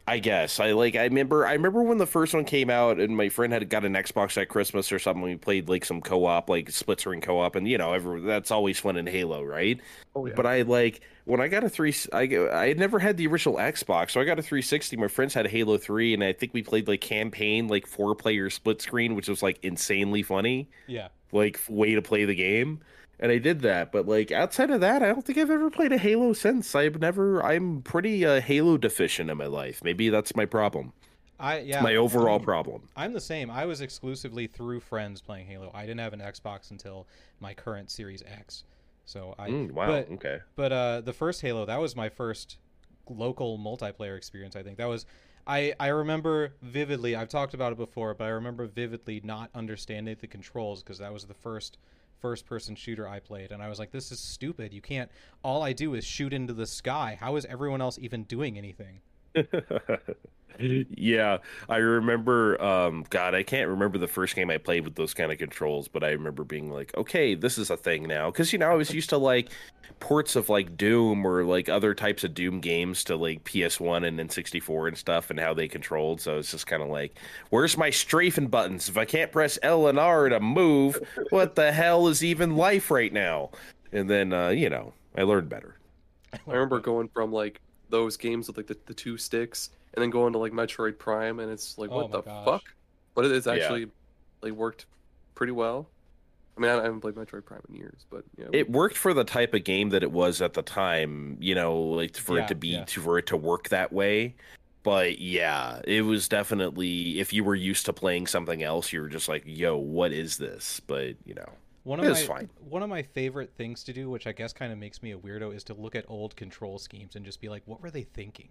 Speaker 3: I guess I like. I remember. I remember when the first one came out, and my friend had got an Xbox at Christmas or something. We played like some co-op, like split screen co-op, and you know, every, that's always fun in Halo, right?
Speaker 2: Oh yeah.
Speaker 3: But I like when I got a three. I I had never had the original Xbox, so I got a 360. My friends had Halo 3, and I think we played like campaign, like four player split screen, which was like insanely funny
Speaker 1: Yeah.
Speaker 3: like way to play the game and i did that but like outside of that i don't think i've ever played a halo since i've never i'm pretty uh, halo deficient in my life maybe that's my problem
Speaker 1: I yeah.
Speaker 3: my overall
Speaker 1: I'm-
Speaker 3: problem.
Speaker 1: I'm the same. I was exclusively through friends playing Halo. I didn't have an Xbox until my current Series X. So I
Speaker 3: Mm, wow.
Speaker 1: but
Speaker 3: okay.
Speaker 1: but uh the first Halo, that was my first local multiplayer experience, I think. That was I I remember vividly. I've talked about it before, but I remember vividly not understanding the controls because that was the first first person shooter I played and I was like this is stupid. You can't all I do is shoot into the sky. How is everyone else even doing anything?
Speaker 3: yeah, I remember. Um, God, I can't remember the first game I played with those kind of controls, but I remember being like, "Okay, this is a thing now." Because you know, I was used to like ports of like Doom or like other types of Doom games to like PS1 and N64 and stuff, and how they controlled. So it's just kind of like, "Where's my strafing buttons? If I can't press L and R to move, what the hell is even life right now?" And then, uh, you know, I learned better.
Speaker 2: I remember going from like those games with like the, the two sticks and then going to like Metroid Prime and it's like
Speaker 1: Oh
Speaker 2: what
Speaker 1: my
Speaker 2: the
Speaker 1: gosh.
Speaker 2: fuck? But it is
Speaker 3: Yeah.
Speaker 2: actually like worked pretty well. I mean, I haven't played Metroid Prime in years, but yeah,
Speaker 3: it worked for the type of game that it was at the time you know like for
Speaker 1: Yeah,
Speaker 3: it to be
Speaker 1: yeah.
Speaker 3: to, for it to work that way but yeah it was definitely if you were used to playing something else you were just like yo what is this but you know
Speaker 1: One of
Speaker 3: It
Speaker 1: my
Speaker 3: was fine.
Speaker 1: one of my favorite things to do, which I guess kind of makes me a weirdo, is to look at old control schemes and just be like, what were they thinking?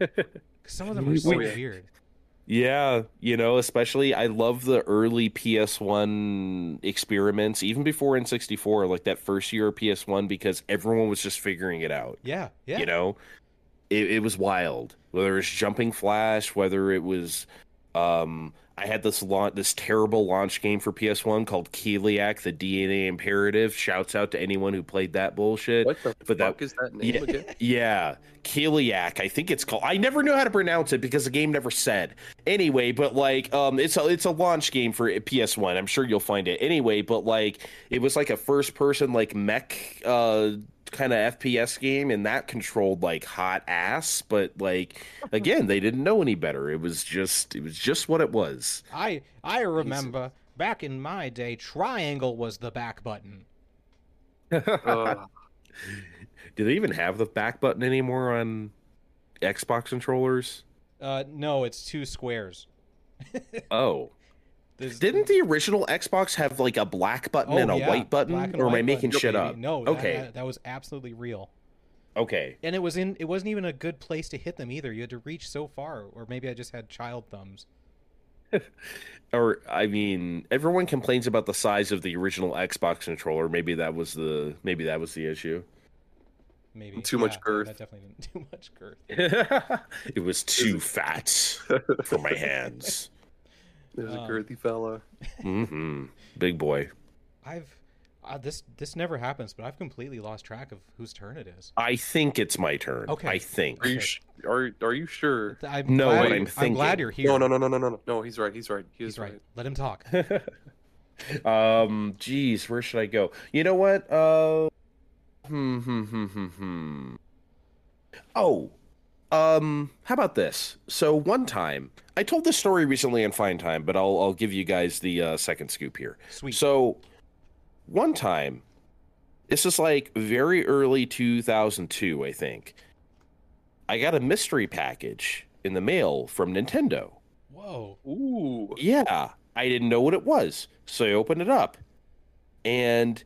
Speaker 1: some of them are so weird.
Speaker 3: yeah you know especially i love the early ps1 experiments even before n64 like that first year of ps1 because everyone was just figuring it out
Speaker 1: Yeah, yeah.
Speaker 3: you know it, it was wild whether it's jumping flash whether it was um i had this launch this terrible launch game for ps1 called Kileak, the dna imperative shouts out to anyone who played that bullshit
Speaker 2: what the
Speaker 3: but that-
Speaker 2: fuck is that name
Speaker 3: yeah,
Speaker 2: again?
Speaker 3: yeah, Kileak. I think it's called. I never knew how to pronounce it because the game never said. Anyway, but like, um, it's a it's a launch game for PS1. I'm sure you'll find it. Anyway, but like, it was like a first person like mech uh kind of FPS game, and that controlled like hot ass. But like, again, they didn't know any better. It was just it was just what it was.
Speaker 1: I I remember back in my day, triangle was the back button.
Speaker 2: Uh,
Speaker 3: Do they even have the back button anymore on Xbox controllers?
Speaker 1: Uh, no, it's two squares.
Speaker 3: Oh.
Speaker 1: There's-
Speaker 3: Didn't the original Xbox have like a black button
Speaker 1: Oh,
Speaker 3: and a
Speaker 1: yeah,
Speaker 3: white button,
Speaker 1: black and
Speaker 3: or am I making
Speaker 1: button,
Speaker 3: shit
Speaker 1: baby.
Speaker 3: up?
Speaker 1: No,
Speaker 3: Okay.
Speaker 1: that, that was absolutely real.
Speaker 3: Okay.
Speaker 1: And it was in. It wasn't even a good place to hit them either. You had to reach so far, or maybe I just had child thumbs.
Speaker 3: Or I mean, everyone complains about the size of the original Xbox controller. Maybe that was the maybe that was the issue.
Speaker 1: Maybe
Speaker 2: Too much
Speaker 1: Yeah,
Speaker 2: girth.
Speaker 1: That definitely didn't too much girth.
Speaker 3: it was too fat for my hands.
Speaker 2: There's a
Speaker 1: Um,
Speaker 2: girthy fella.
Speaker 3: hmm Big boy.
Speaker 1: I've uh, this this never happens, but I've completely lost track of whose turn it is.
Speaker 3: I think it's my turn.
Speaker 1: Okay.
Speaker 3: I think.
Speaker 2: Are you
Speaker 1: okay.
Speaker 2: sh- are are you sure?
Speaker 1: I'm
Speaker 3: No,
Speaker 1: glad,
Speaker 3: I'm
Speaker 1: I'm
Speaker 3: thinking.
Speaker 1: glad you're here.
Speaker 2: No, no, no, no, no, no, no. No, he's right. He's right. He is
Speaker 1: He's right. Let him talk.
Speaker 3: um, geez, where should I go? You know what? Uh, hmm, hmm, hmm, hmm, hmm. Oh, um, how about this? So one time, I told this story recently in Fine Time, but I'll I'll give you guys the uh, second scoop here.
Speaker 1: Sweet.
Speaker 3: So, one time, this is like very early 2002, I think. I got a mystery package in the mail from Nintendo.
Speaker 1: Whoa.
Speaker 2: Ooh.
Speaker 3: Yeah, I didn't know what it was. So I opened it up and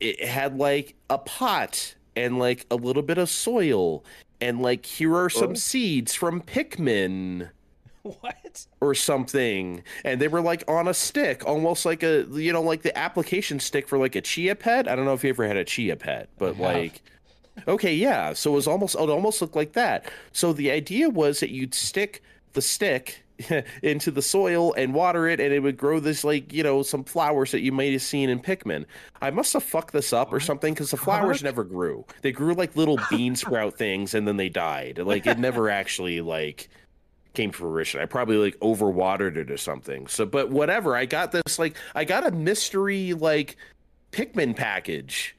Speaker 3: it had like a pot and like a little bit of soil and like here are some
Speaker 2: Oh.
Speaker 3: seeds from Pikmin
Speaker 1: What?
Speaker 3: or something. And they were like on a stick almost like a you know like the application stick for like a chia pet? I don't know if you ever had a chia pet but like okay yeah. So it was almost it almost looked like that. So the idea was that you'd stick the stick into the soil and water it and it would grow this like you know some flowers that you might have seen in pikmin i must have fucked this up or something because the flowers
Speaker 2: Fuck.
Speaker 3: never grew they grew like little bean sprout things and then they died like it never actually like came to fruition. I probably like overwatered it or something. So, but whatever. I got this like I got a mystery like Pikmin package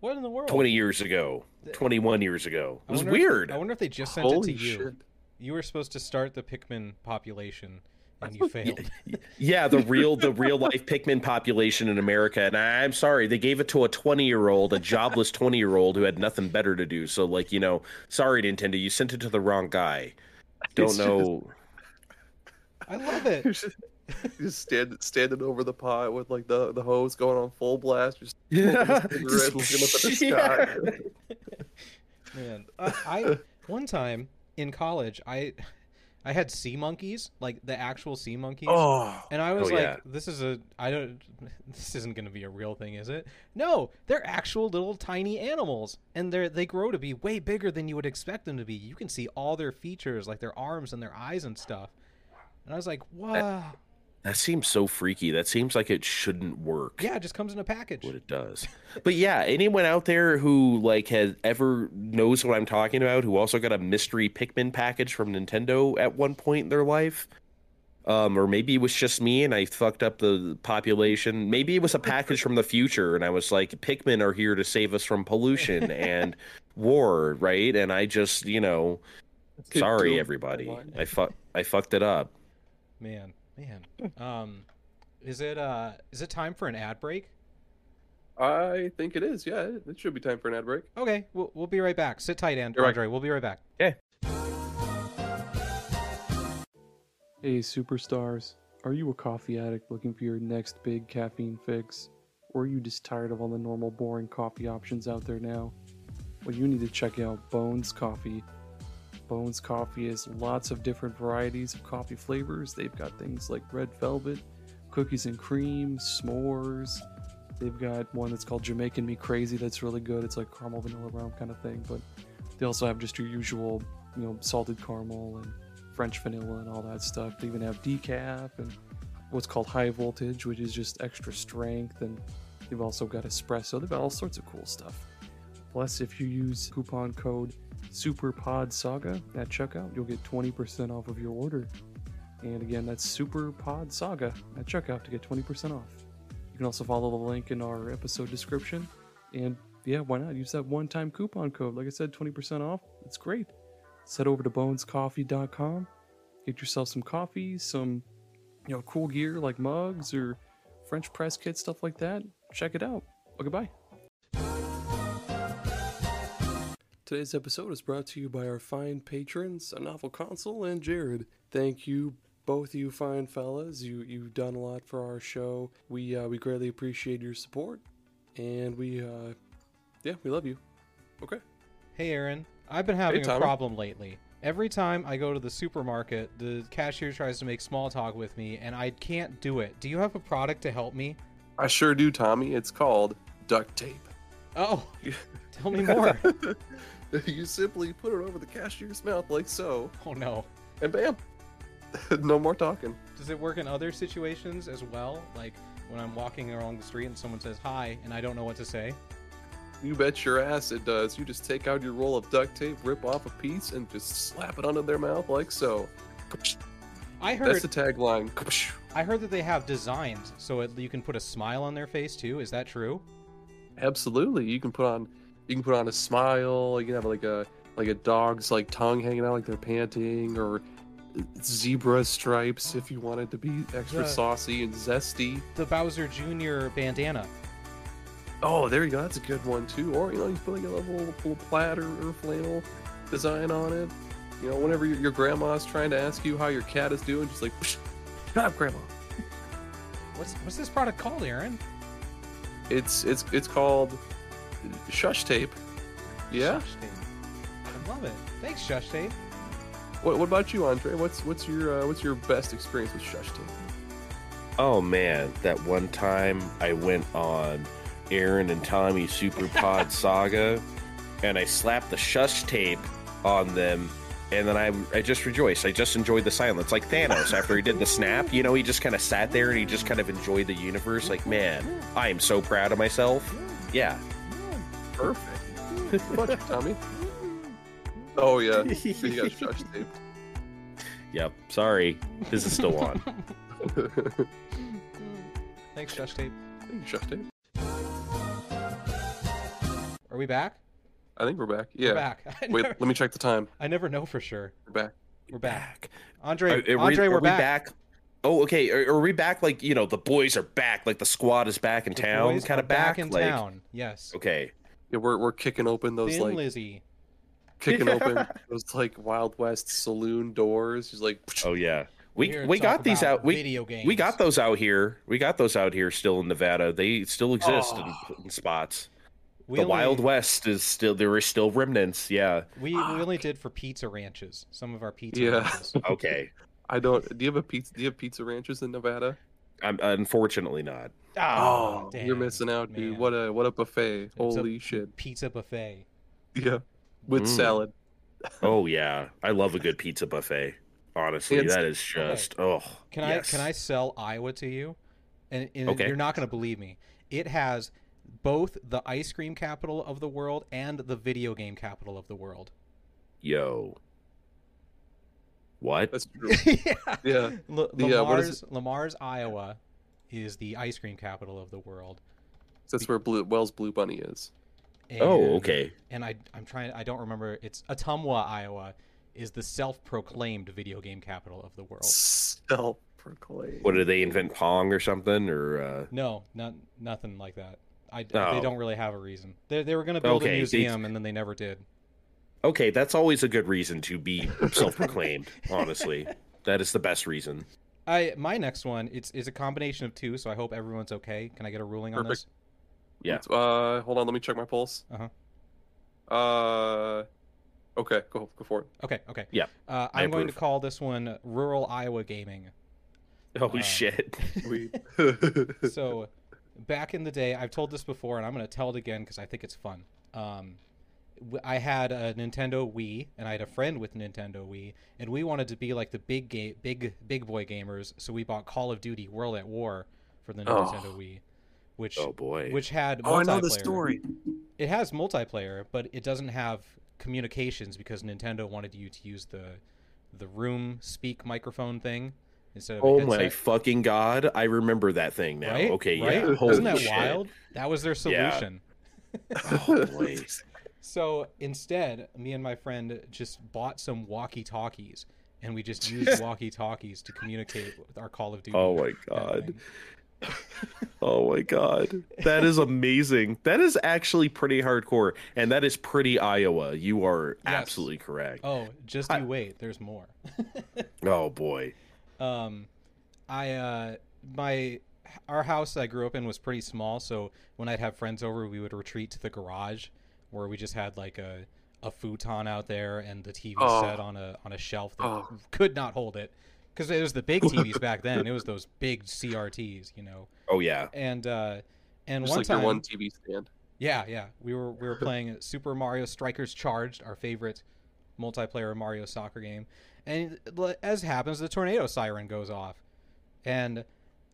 Speaker 1: What in the world?
Speaker 3: twenty years ago, twenty one years ago. It was
Speaker 1: wonder if-
Speaker 3: weird.
Speaker 1: I wonder if they just sent
Speaker 2: Holy
Speaker 1: it to you.
Speaker 2: shit.
Speaker 1: You were supposed to start the Pikmin population, and you failed.
Speaker 3: Yeah, the real the real life Pikmin population in America, and I, I'm sorry they gave it to a twenty year old, a jobless twenty year old who had nothing better to do. So like you know, sorry Nintendo, you sent it to the wrong guy. Don't
Speaker 2: It's
Speaker 3: know.
Speaker 1: I love it.
Speaker 2: Just, just stand, standing over the pot with like the, the hose going on full blast, just
Speaker 3: Yeah.
Speaker 2: smoking a looking up at the sky.
Speaker 1: Man, I, I one time in college, I I had sea monkeys, like the actual sea monkeys.
Speaker 2: Oh,
Speaker 1: And I was
Speaker 3: Oh,
Speaker 1: like,
Speaker 3: yeah.
Speaker 1: "This is a I don't. This isn't going to be a real thing, is it? No, they're actual little tiny animals, and they they grow to be way bigger than you would expect them to be. You can see all their features, like their arms and their eyes and stuff. And I was like, "Wow,
Speaker 3: That seems so freaky. That seems like it shouldn't work.
Speaker 1: yeah, it just comes in a package."
Speaker 3: What it does. But yeah, anyone out there who like has ever knows what I'm talking about, who also got a mystery Pikmin package from Nintendo at one point in their life, um, or maybe it was just me and I fucked up the population. Maybe it was a package from the future, and I was like, Pikmin are here to save us from pollution and war, right? And I just, you know, sorry everybody, I fuck, I fucked it up.
Speaker 1: Man, man. Um, is it uh is it time for an ad break?
Speaker 2: I think it is. Yeah, it it should be time for an ad break.
Speaker 1: Okay, we'll we'll be right back. Sit tight, and
Speaker 2: You're right.
Speaker 1: We'll be right back.
Speaker 4: Hey, superstars. Are you a coffee addict looking for your next big caffeine fix? Or are you just tired of all the normal boring coffee options out there now? Well, you need to check out Bones Coffee. Bones Coffee has lots of different varieties of coffee flavors. They've got things like red velvet, cookies and cream, s'mores. They've got one that's called Jamaican Me Crazy that's really good. It's like caramel vanilla rum kind of thing. But they also have just your usual, you know, salted caramel and French vanilla and all that stuff. They even have decaf and what's called high voltage, which is just extra strength. And they've also got espresso. They've got all sorts of cool stuff. Plus, if you use coupon code SuperPodSaga at checkout, you'll get 20% off of your order. And again, that's SuperPodSaga at checkout to get 20% off. You can also follow the link in our episode description. And yeah, why not? Use that one time coupon code. Like I said, 20% off. It's great. Let's head over to bonescoffee.com. Get yourself some coffee, some you know, cool gear like mugs or French press kits, stuff like that. Check it out. Okay, bye. Today's episode is brought to you by our fine patrons, a novel console and Jared. Thank you, both you fine fellas. You you've done a lot for our show. We uh, we greatly appreciate your support, and we uh, yeah we love you. Okay.
Speaker 1: Hey, Aaron. I've been having a problem lately. Every time I go to the supermarket, the cashier tries to make small talk with me, and I can't do it. Do you have a product to help me?
Speaker 2: I sure do, Tommy. It's called duct tape.
Speaker 1: Oh, tell me more.
Speaker 2: you simply put it over the cashier's mouth like so,
Speaker 1: oh no.
Speaker 2: and bam, no more talking.
Speaker 1: Does it work in other situations as well? Like when I'm walking along the street and someone says hi, and I don't know what to say?
Speaker 2: You bet your ass it does. You just take out your roll of duct tape, rip off a piece, and just slap it onto their mouth like so.
Speaker 1: I
Speaker 2: That's
Speaker 1: heard
Speaker 2: the tagline.
Speaker 1: I heard that they have designs so it, you can put a smile on their face too. Is that true?
Speaker 2: Absolutely. You can put on you can put on a smile, you can have like a like a dog's like tongue hanging out like they're panting or zebra stripes if you wanted to be extra
Speaker 1: Yeah.
Speaker 2: saucy and zesty.
Speaker 1: The Bowser Jr. bandana.
Speaker 2: Oh, there you go. That's a good one too. Or you know, you put like a little, little plaid or, or flannel design on it. You know, whenever your, your grandma's trying to ask you how your cat is doing, just like, shut up, grandma.
Speaker 1: What's what's this product called, Aaron?
Speaker 2: It's it's it's called shush tape. Yeah.
Speaker 1: Shush tape. I love it. Thanks, Shush Tape.
Speaker 2: What, what about you, Andre? What's what's your uh, what's your best experience with shush tape?
Speaker 3: Oh man, that one time I went on Aaron and Tommy Super Pod Saga and I slapped the shush tape on them and then I I just rejoiced. I just enjoyed the silence. Like Thanos after he did the snap, you know, he just kind of sat there and he just kind of enjoyed the universe like, man, I am so proud of myself. Yeah.
Speaker 2: Perfect. What about you, Tommy? Oh yeah, you got shush tape.
Speaker 3: Yep. Sorry. This is still on.
Speaker 1: Thanks, Shush Tape.
Speaker 2: shush tape.
Speaker 1: Are we back?
Speaker 2: I think we're back. Yeah.
Speaker 1: We're back. I
Speaker 2: Wait,
Speaker 1: never,
Speaker 2: let me check the time.
Speaker 1: I never know for sure.
Speaker 2: We're back.
Speaker 1: We're back.
Speaker 3: Back.
Speaker 1: Andre,
Speaker 3: Are, are we,
Speaker 1: Andre,
Speaker 3: are
Speaker 1: we're
Speaker 3: we
Speaker 1: back.
Speaker 3: Oh, okay. Are, are we back? Like you know, the boys are back. Like the squad is back in
Speaker 1: The
Speaker 3: town.
Speaker 1: boys
Speaker 3: Kind
Speaker 1: are
Speaker 3: of back.
Speaker 1: back in
Speaker 3: like,
Speaker 1: town. Yes.
Speaker 3: Okay.
Speaker 2: Yeah, we're we're kicking open those
Speaker 1: Thin
Speaker 2: like
Speaker 1: Lizzy.
Speaker 2: kicking open those like Wild West saloon doors. Just like
Speaker 3: Oh yeah. We we got these out. We
Speaker 1: video games.
Speaker 3: we got those out here. We got those out here still in Nevada. They still exist in, ah. in spots.
Speaker 1: We
Speaker 3: the
Speaker 1: only-
Speaker 3: Wild West is still there are still remnants. Yeah.
Speaker 1: We, we only did for pizza ranches. Some of our pizza
Speaker 2: Yeah.
Speaker 1: ranches.
Speaker 3: Okay.
Speaker 2: I don't. Do you have a pizza? Do you have pizza ranches in Nevada?
Speaker 3: I'm unfortunately not.
Speaker 1: Oh,
Speaker 2: you're missing out, dude. What a what a buffet!
Speaker 1: It's a
Speaker 2: Holy shit!
Speaker 1: Pizza buffet.
Speaker 2: Yeah, with
Speaker 3: Mm.
Speaker 2: salad.
Speaker 3: Oh yeah, I love a good pizza buffet. Honestly,
Speaker 2: It's-
Speaker 3: that is just oh.
Speaker 1: Can
Speaker 3: yes.
Speaker 1: I can I sell Iowa to you? And, and
Speaker 3: Okay.
Speaker 1: you're not going to believe me. It has both the ice cream capital of the world and the video game capital of the world.
Speaker 3: Yo. What?
Speaker 2: That's true.
Speaker 1: yeah.
Speaker 2: Yeah.
Speaker 1: L-
Speaker 2: The, uh, what is
Speaker 1: Le Mars, Lamar's, Iowa is the ice cream capital of the world.
Speaker 2: That's where Blue, Wells Blue Bunny is.
Speaker 3: Oh, okay.
Speaker 1: And I I'm trying I don't remember it's Ottumwa, Iowa is the self-proclaimed video game capital of the world.
Speaker 2: Self-proclaimed.
Speaker 3: What did they invent Pong or something or uh
Speaker 1: No, not nothing like that. I,
Speaker 3: Oh.
Speaker 1: They don't really have a reason. They, they were going to build
Speaker 3: Okay,
Speaker 1: a
Speaker 3: they-
Speaker 1: museum and then they never did.
Speaker 3: Okay, that's always a good reason to be self-proclaimed, honestly. That is the best reason.
Speaker 1: I my next one it's is a combination of two, so I hope everyone's okay. Can I get a ruling on
Speaker 2: this?
Speaker 3: Yeah.
Speaker 2: Uh, hold on. Let me check my pulse.
Speaker 1: Uh-huh.
Speaker 2: Uh. Okay. Go go for it.
Speaker 1: Okay, okay.
Speaker 3: Yeah,
Speaker 1: Uh,
Speaker 3: I
Speaker 1: I'm going to call this one Rural Iowa Gaming.
Speaker 3: Oh
Speaker 1: Uh,
Speaker 3: shit.
Speaker 2: We.
Speaker 1: so back in the day i've told this before and i'm going to tell it again because i think it's fun um, w- i had a nintendo wii and i had a friend with nintendo wii and we wanted to be like the big game big big boy gamers so we bought call of duty world at war for the
Speaker 2: Oh.
Speaker 1: nintendo wii which
Speaker 3: Oh boy.
Speaker 1: which had
Speaker 2: oh, I know the story.
Speaker 1: it has multiplayer but it doesn't have communications because nintendo wanted you to use the the room speak microphone thing instead of a
Speaker 3: Oh my fucking god! I remember that thing now.
Speaker 1: Right?
Speaker 3: Okay,
Speaker 1: right?
Speaker 3: yeah.
Speaker 1: Isn't that
Speaker 3: shit.
Speaker 1: wild? That was their
Speaker 3: Yeah.
Speaker 1: solution.
Speaker 3: Oh boy.
Speaker 1: So instead, me and my friend just bought some walkie talkies and we just used walkie talkies to communicate with our Call of Duty.
Speaker 3: Oh my god. Oh my god. That is amazing. That is actually pretty hardcore and that is pretty Iowa. You are
Speaker 1: Yes.
Speaker 3: absolutely correct.
Speaker 1: Oh, just
Speaker 3: I-
Speaker 1: you wait. There's more.
Speaker 3: Oh boy.
Speaker 1: um, I uh, my our house I grew up in was pretty small, so when I'd have friends over, we would retreat to the garage, where we just had like a a futon out there and the TV
Speaker 2: Oh.
Speaker 1: set on a on a shelf that
Speaker 2: Oh.
Speaker 1: could not hold it, because it was the big TVs back then. It was those big CRTs, you know.
Speaker 3: Oh yeah.
Speaker 1: And uh, and
Speaker 2: Just
Speaker 1: one
Speaker 2: like
Speaker 1: time,
Speaker 2: one TV stand.
Speaker 1: yeah, yeah, we were we were playing Super Mario Strikers Charged, our favorite multiplayer Mario soccer game, and as happens, the tornado siren goes off, and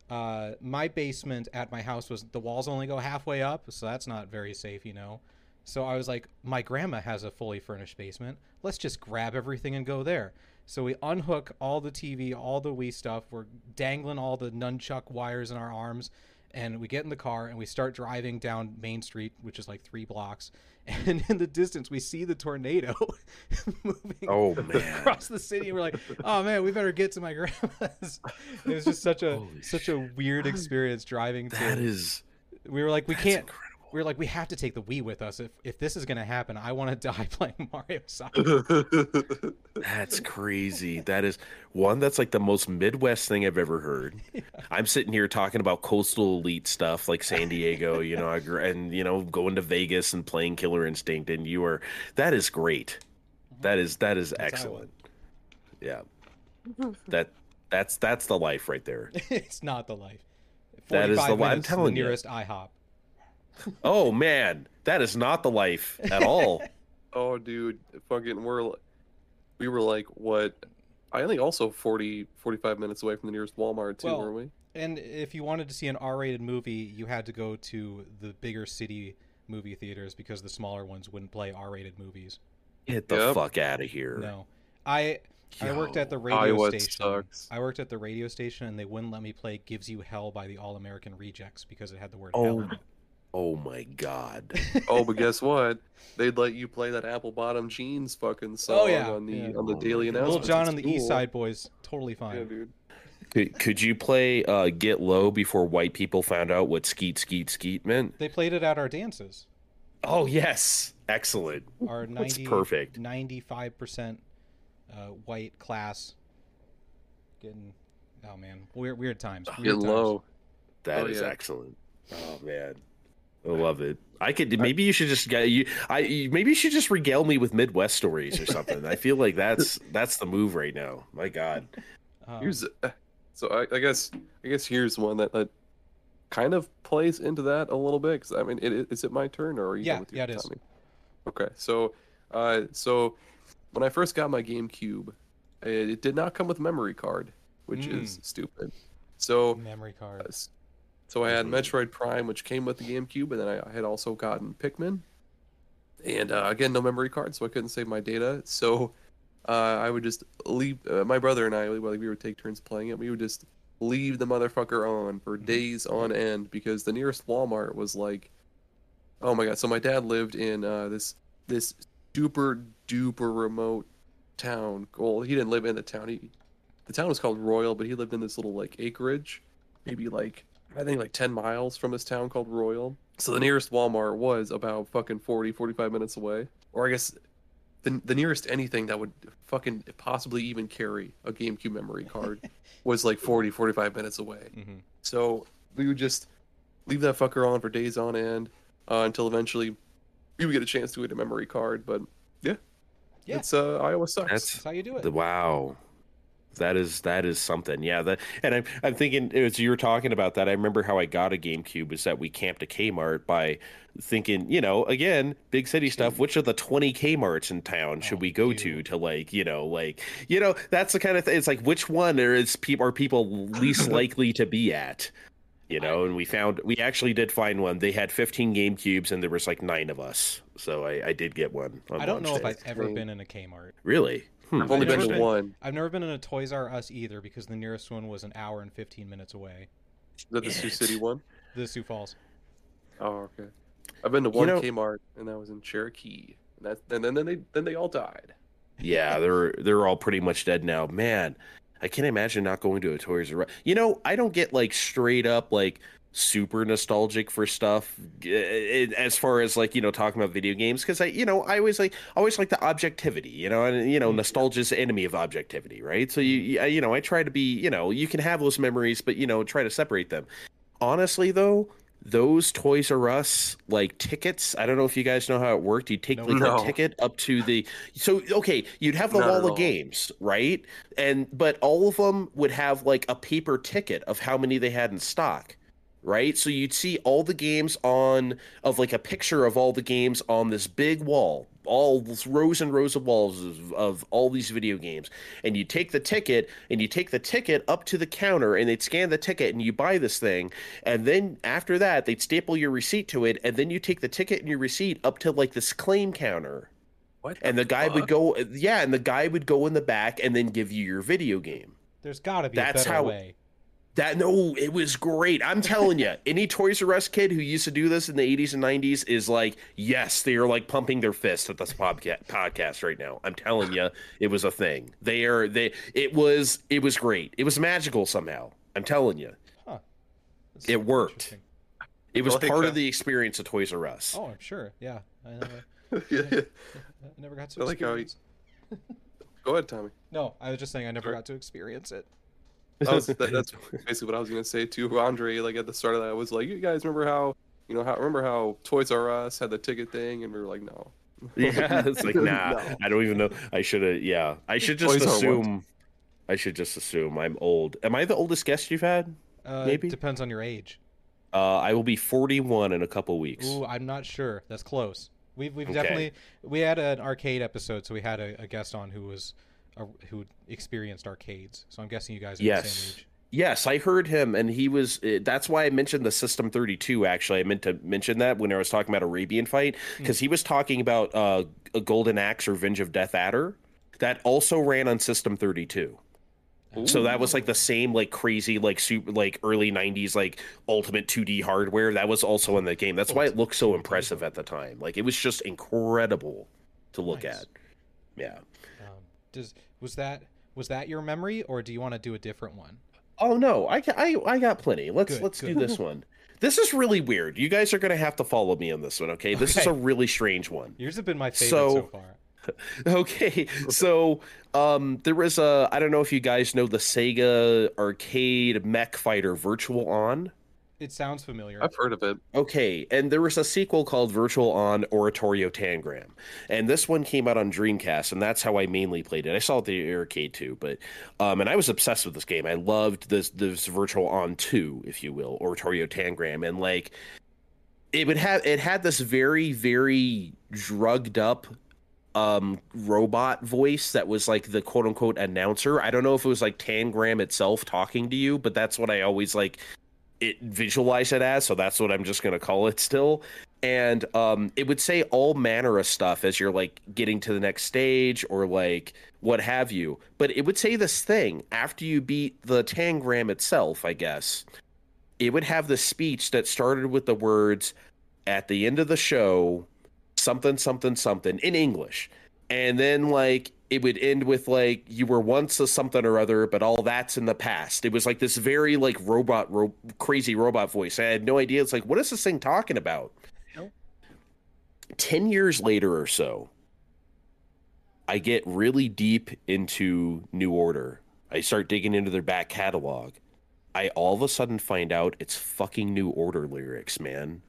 Speaker 1: uh, my basement at my house was the walls only go halfway up, so that's not very safe, you know. So I was like, my grandma has a fully furnished basement. Let's just grab everything and go there. So we unhook all the TV, all the Wii stuff. We're dangling all the nunchuck wires in our arms, and we get in the car and we start driving down Main Street, which is like three blocks. And in the distance, we see the tornado moving
Speaker 3: Oh man.
Speaker 1: across the city. We're like, oh man, we better get to my grandma's. It was just such a
Speaker 3: Holy
Speaker 1: such a weird experience driving to.
Speaker 3: That is
Speaker 1: we were like, we can't.
Speaker 3: incredible.
Speaker 1: We were like, we have to take the Wii with us. If if this is gonna happen, I want to die playing Mario Soccer.
Speaker 3: That's crazy. That is one that's like the most Midwest thing I've ever heard. I'm sitting here talking about coastal elite stuff like San Diego, you know, and you know, going to Vegas and playing Killer Instinct, and you are that is great. Mm-hmm. That is that is
Speaker 1: That's
Speaker 3: excellent. Yeah, that that's that's the life right there.
Speaker 1: it's not the life.
Speaker 3: That is the
Speaker 1: 45
Speaker 3: li- I'm telling
Speaker 1: the
Speaker 3: you.
Speaker 1: nearest IHOP.
Speaker 3: Oh man, that is not the life at all.
Speaker 2: oh, dude, fucking, we're we were like what? I think also 40, 45 minutes away from the nearest Walmart too,
Speaker 1: Well,
Speaker 2: weren't we?
Speaker 1: And if you wanted to see an R-rated movie, you had to go to the bigger city movie theaters because the smaller ones wouldn't play R-rated movies.
Speaker 3: Get the
Speaker 2: Yep.
Speaker 3: fuck out of here.
Speaker 1: No, I I worked at the radio
Speaker 2: Iowa
Speaker 1: station.
Speaker 2: sucks.
Speaker 1: I worked at the radio station, and they wouldn't let me play "Gives You Hell" by the All American Rejects because it had the word
Speaker 3: Oh,
Speaker 1: hell in it.
Speaker 3: Oh my god.
Speaker 2: oh, but guess what? They'd let you play that apple bottom jeans fucking song
Speaker 1: Oh, yeah,
Speaker 2: on the
Speaker 1: yeah.
Speaker 2: on the
Speaker 3: Oh,
Speaker 2: daily
Speaker 3: my God.
Speaker 1: Little. John
Speaker 2: It's
Speaker 1: and the East. Side Boys, totally fine.
Speaker 2: Yeah, dude.
Speaker 3: Could, could you play uh, Get Low before white people found out what skeet skeet skeet meant?
Speaker 1: They played it at our dances.
Speaker 3: Oh yes, excellent.
Speaker 1: Our
Speaker 3: That's perfect.
Speaker 1: 95% uh, white class. getting. Oh man, weird weird times. Weird
Speaker 2: Get
Speaker 1: times.
Speaker 2: low.
Speaker 3: That
Speaker 2: Oh,
Speaker 3: is
Speaker 2: yeah.
Speaker 3: excellent. Oh man, I love it. I could maybe you should just get you. I you- maybe you should just regale me with Midwest stories or something. I feel like that's that's the move right now. My God.
Speaker 1: Um,
Speaker 2: Here's uh, so I, I guess I guess here's one that, that kind of plays into that a little bit. Cause I mean, it, it- is it my turn or are you
Speaker 1: Yeah,
Speaker 2: with your
Speaker 1: yeah, it is.
Speaker 2: Tommy? Okay, so uh, so when I first got my GameCube, it, it did not come with memory card, which is
Speaker 1: Mm.
Speaker 2: stupid. So
Speaker 1: memory
Speaker 2: uh,
Speaker 1: card.
Speaker 2: s- so I had. Metroid Prime, which came with the GameCube, and then I, I had also gotten Pikmin. And uh, again, no memory card, so I couldn't save my data. So uh, I would just leave. Uh, my brother and I, we, we would take turns playing it. We would just leave the motherfucker on for
Speaker 1: Mhm.
Speaker 2: days on end because the nearest Walmart was like, oh my god. So my dad lived in uh, this this super duper remote town. Well, he didn't live in the town. He the town was called Royal, but he lived in this little like acreage, maybe like I think like 10 miles from this town called Royal. So the nearest Walmart was about fucking 40, 45 minutes away. Or I guess the, the nearest anything that would fucking possibly even carry a GameCube memory card was like 40, 45 minutes away.
Speaker 1: hmm
Speaker 2: So we would just leave that fucker on for days on end uh, until eventually we would get a chance to get a memory card. But yeah,
Speaker 1: Yeah.
Speaker 2: it's uh, Iowa sucks.
Speaker 3: That's
Speaker 1: That's how you do it.
Speaker 3: The, wow. That is that is something. Yeah, that and I'm I'm thinking as you were talking about that, I remember how I got a GameCube is that we camped a Kmart by thinking, you know, again, big city stuff, which of the 20 Kmarts in town should
Speaker 1: Oh,
Speaker 3: we go
Speaker 1: you.
Speaker 3: to to like, you know, like, you know, that's the kind of thing. It's like which one are is people are people least likely to be at? You know, and we found we actually did find one. They had 15 GameCubes and there was like 9 of us. So I I did get one. on
Speaker 1: I don't know
Speaker 3: launch
Speaker 1: if. I've ever been in a Kmart.
Speaker 3: Really? Hmm.
Speaker 2: I've only
Speaker 1: I've
Speaker 2: been to
Speaker 1: been-
Speaker 2: one.
Speaker 1: I've never been in a Toys R Us either because the nearest one was an hour and 15 minutes away.
Speaker 2: Is that the Sioux City one?
Speaker 1: The Sioux Falls.
Speaker 2: Oh, okay. I've been to
Speaker 3: You
Speaker 2: one
Speaker 3: know-
Speaker 2: Kmart, and that was in Cherokee. And that, and then, then they then they all died.
Speaker 3: Yeah, they're they're all pretty much dead now. Man, I can't imagine not going to a Toys R Us. You know, I don't get like straight up like super nostalgic for stuff eh, eh, as far as like you know talking about video games because I you know I always like always like the objectivity you know and you know mm-hmm. nostalgia's the enemy of objectivity right so you mm-hmm. you- you know I try to be you know you can have those memories but you know try to separate them honestly though those Toys R Us like tickets. I don't know if you guys know how it worked. You take
Speaker 1: No.
Speaker 3: like
Speaker 2: No.
Speaker 3: a ticket up to the so okay, you'd have the
Speaker 2: Not
Speaker 3: wall of games, right? And but all of them would have like a paper ticket of how many they had in stock. Right? So you'd see all the games on of like a picture of all the games on this big wall, all rows and rows of walls of, of all these video games. And you take the ticket and you take the ticket up to the counter and they'd scan the ticket and you buy this thing. And then after that, they'd staple your receipt to it. And then you take the ticket and your receipt up to like this claim counter.
Speaker 2: What?
Speaker 3: And the guy would go, yeah, and the guy would go in the back and then give you your video game.
Speaker 1: There's got to be
Speaker 3: That's
Speaker 1: a better
Speaker 3: how-
Speaker 1: way.
Speaker 3: That no, it was great. I'm telling you, any Toys R Us kid who used to do this in the 80s and 90s is like, yes, they are like pumping their fist at this podca- podcast right now. I'm telling you, it was a thing. They are they. It was it was great. It was magical somehow. I'm telling you,
Speaker 1: That's
Speaker 3: It worked. it was
Speaker 2: Like,
Speaker 3: part
Speaker 2: uh,
Speaker 3: of the experience of Toys R Us.
Speaker 1: Oh, I'm sure. Yeah. I never,
Speaker 2: yeah.
Speaker 1: I never got to
Speaker 2: I like how he-
Speaker 1: experience.
Speaker 2: Go ahead, Tommy.
Speaker 1: No, I was just saying I never
Speaker 2: Sure.
Speaker 1: got to experience it.
Speaker 2: That was, that, that's basically what I was gonna say to Andre, like at the start of that, I was like, "You guys remember how, you know, how remember how Toys R Us had the ticket thing?" And we were like, "No."
Speaker 3: yeah, it's like nah.
Speaker 2: No.
Speaker 3: I don't even know. I should have. Yeah, I should just
Speaker 2: Toys
Speaker 3: assume. I should just assume I'm old. Am I the oldest guest you've had?
Speaker 1: Uh,
Speaker 3: Maybe.
Speaker 1: depends on your age.
Speaker 3: Uh, I will be 41 in a couple weeks.
Speaker 1: Ooh, I'm not sure. That's close. We've we've
Speaker 3: Okay.
Speaker 1: definitely we had an arcade episode, so we had a, a guest on who was a, who experienced arcades. So I'm guessing you guys are the
Speaker 3: Yes.
Speaker 1: same age.
Speaker 3: Yes, I heard him, and he was. uh, That's why I mentioned the System 32. Actually, I meant to mention that when I was talking about Arabian Fight, because he was talking about uh, a Golden Axe, Revenge of Death Adder, that also ran on System 32. So that was like the same, like crazy, like super, like early '90s, like ultimate 2D hardware. That was also in the game. That's why it looked so impressive at the time. Like it was just incredible to look
Speaker 1: Nice.
Speaker 3: at. Yeah.
Speaker 1: Does was that was that your memory, or do you want to do a different one?
Speaker 3: Oh no, I, I I got plenty. Let's
Speaker 1: Good,
Speaker 3: let's do this one. This is really weird. You guys are gonna have to follow me on this one, okay? This is a really strange one.
Speaker 1: Yours have been my favorite
Speaker 3: So-
Speaker 1: so, far.
Speaker 3: Okay, so um, there was a I don't know if you guys know the Sega arcade mech fighter Virtual On.
Speaker 1: It sounds familiar.
Speaker 2: I've heard of it.
Speaker 3: Okay, and there was a sequel called Virtual On Oratorio Tangram, and this one came out on Dreamcast, and that's how I mainly played it. I saw it at the arcade too, but um, and I was obsessed with this game. I loved this this Virtual On Two, if you will, Oratorio Tangram, and like it would have it had this very very drugged up um robot voice that was like the quote unquote announcer. I don't know if it was like Tangram itself talking to you, but that's what I always like it visualize it as, so that's what I'm just gonna call it still. And um it would say all manner of stuff as you're like getting to the next stage or like what have you. But it would say this thing after you beat the Tangram itself, I guess. It would have the speech that started with the words at the end of the show, something, something, something in English. And then like it would end with like you were once a something or other, but all that's in the past. It was like this very like robot, ro- crazy robot voice. I had no idea. It's like, what is this thing talking about?
Speaker 1: Hell.
Speaker 3: Ten years later or so, I get really deep into New Order. I start digging into their back catalog. I all of a sudden find out it's fucking New Order lyrics, man.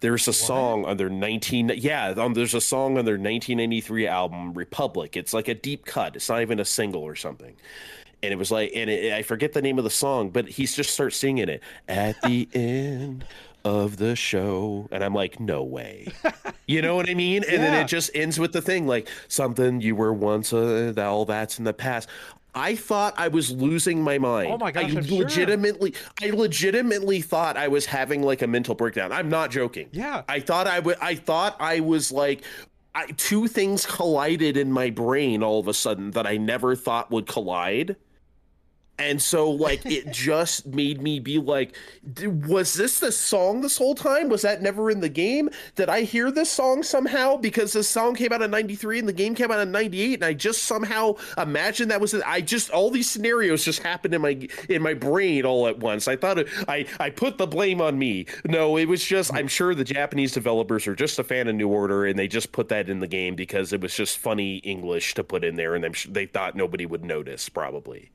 Speaker 3: There's a song on their 19 yeah, um, there's a song on their 1993 album Republic. It's like a deep cut. It's not even a single or something. And it was like and it, I forget the name of the song, but he just starts singing it at the end of the show and I'm like, "No way." You know what I mean? And then it just ends with the thing like something you were once uh, that all that's in the past. I thought I was losing my mind.
Speaker 1: Oh my gosh,
Speaker 3: I
Speaker 1: I'm sure.
Speaker 3: legitimately I legitimately thought I was having like a mental breakdown. I'm not joking.
Speaker 1: Yeah.
Speaker 3: I thought I would I thought I was like I, two things collided in my brain all of a sudden that I never thought would collide. And so, like, it just made me be like, "D- was this the song this whole time? Was that never in the game? Did I hear this song somehow? Because this song came out in 93 and the game came out in 98, and I just somehow imagined that was it. I just, all these scenarios just happened in my in my brain all at once. I thought it, I, I put the blame on me. No, it was just, I'm sure the Japanese developers are just a fan of New Order, and they just put that in the game because it was just funny English to put in there, and I'm sure they thought nobody would notice, probably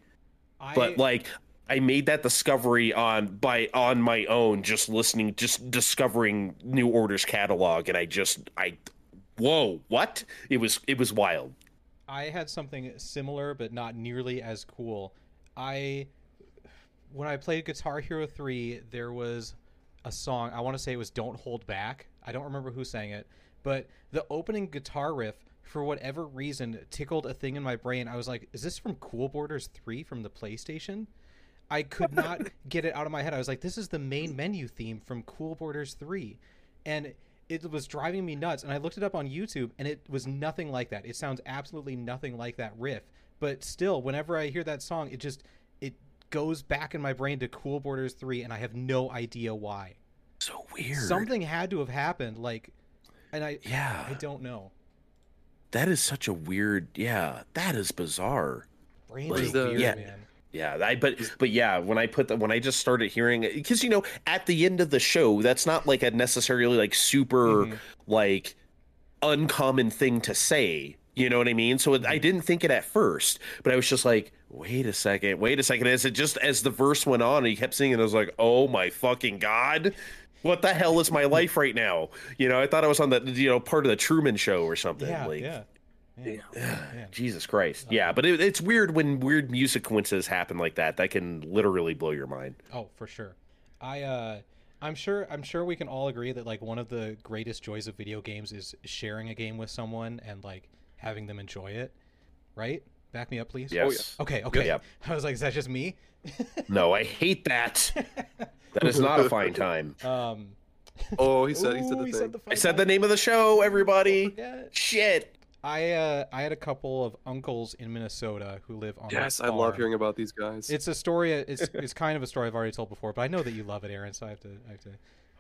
Speaker 1: I,
Speaker 3: but like I made that discovery on by on my own, just listening, just discovering New Order's catalog, and I just I, whoa, what? It was it was wild.
Speaker 1: I had something similar, but not nearly as cool. I, when I played Guitar Hero 3, there was a song, I want to say it was Don't Hold Back. I don't remember who sang it, but the opening guitar riff, for whatever reason, tickled a thing in my brain. I was like, is this from Cool Borders 3 from the PlayStation? I could not get it out of my head. I was like, this is the main menu theme from Cool Borders 3. And it was driving me nuts. And I looked it up on YouTube, and it was nothing like that. It sounds absolutely nothing like that riff. But still, whenever I hear that song, it just it goes back in my brain to Cool Borders 3, and I have no idea why.
Speaker 3: So weird.
Speaker 1: Something had to have happened, like, and I
Speaker 3: Yeah.
Speaker 1: I don't know.
Speaker 3: That is such a weird. Yeah, that is bizarre.
Speaker 1: Brains
Speaker 3: Like,
Speaker 1: are
Speaker 2: the-
Speaker 1: weird,
Speaker 3: yeah.
Speaker 1: man.
Speaker 3: Yeah, I but but yeah, when I put the when I just started hearing it because you know at the end of the show, that's not like a necessarily like super
Speaker 1: Mhm.
Speaker 3: like uncommon thing to say. You know what I mean? So it, I didn't think it at first, but I was just like, wait a second, wait a second. As it just as the verse went on, and he kept singing. I was like, oh my fucking god. What the hell is my life right now? You know, I thought I was on the you know part of the Truman Show or something.
Speaker 1: Yeah,
Speaker 3: like,
Speaker 1: yeah. Yeah. yeah.
Speaker 3: Jesus Christ. Yeah, but it, it's weird when weird music coincidences happen like that. That can literally blow your mind.
Speaker 1: Oh, for sure. I uh I'm sure I'm sure we can all agree that like one of the greatest joys of video games is sharing a game with someone and like having them enjoy it. Right? Back me up, please.
Speaker 3: Yes.
Speaker 1: Okay, okay.
Speaker 3: Yep.
Speaker 1: I was like, is that just me?
Speaker 3: No, I hate that. That is not a fine time.
Speaker 1: um
Speaker 2: Oh, he said he said the
Speaker 1: he
Speaker 2: thing.
Speaker 1: said the
Speaker 3: I
Speaker 1: fine
Speaker 3: said the name of the show, everybody.
Speaker 1: Yeah.
Speaker 3: Shit.
Speaker 1: I uh I had a couple of uncles in Minnesota who live on
Speaker 2: yes, I love hearing about these guys.
Speaker 1: It's a story. It's it's kind of a story I've already told before, but I know that you love it, Aaron. So I have to. I have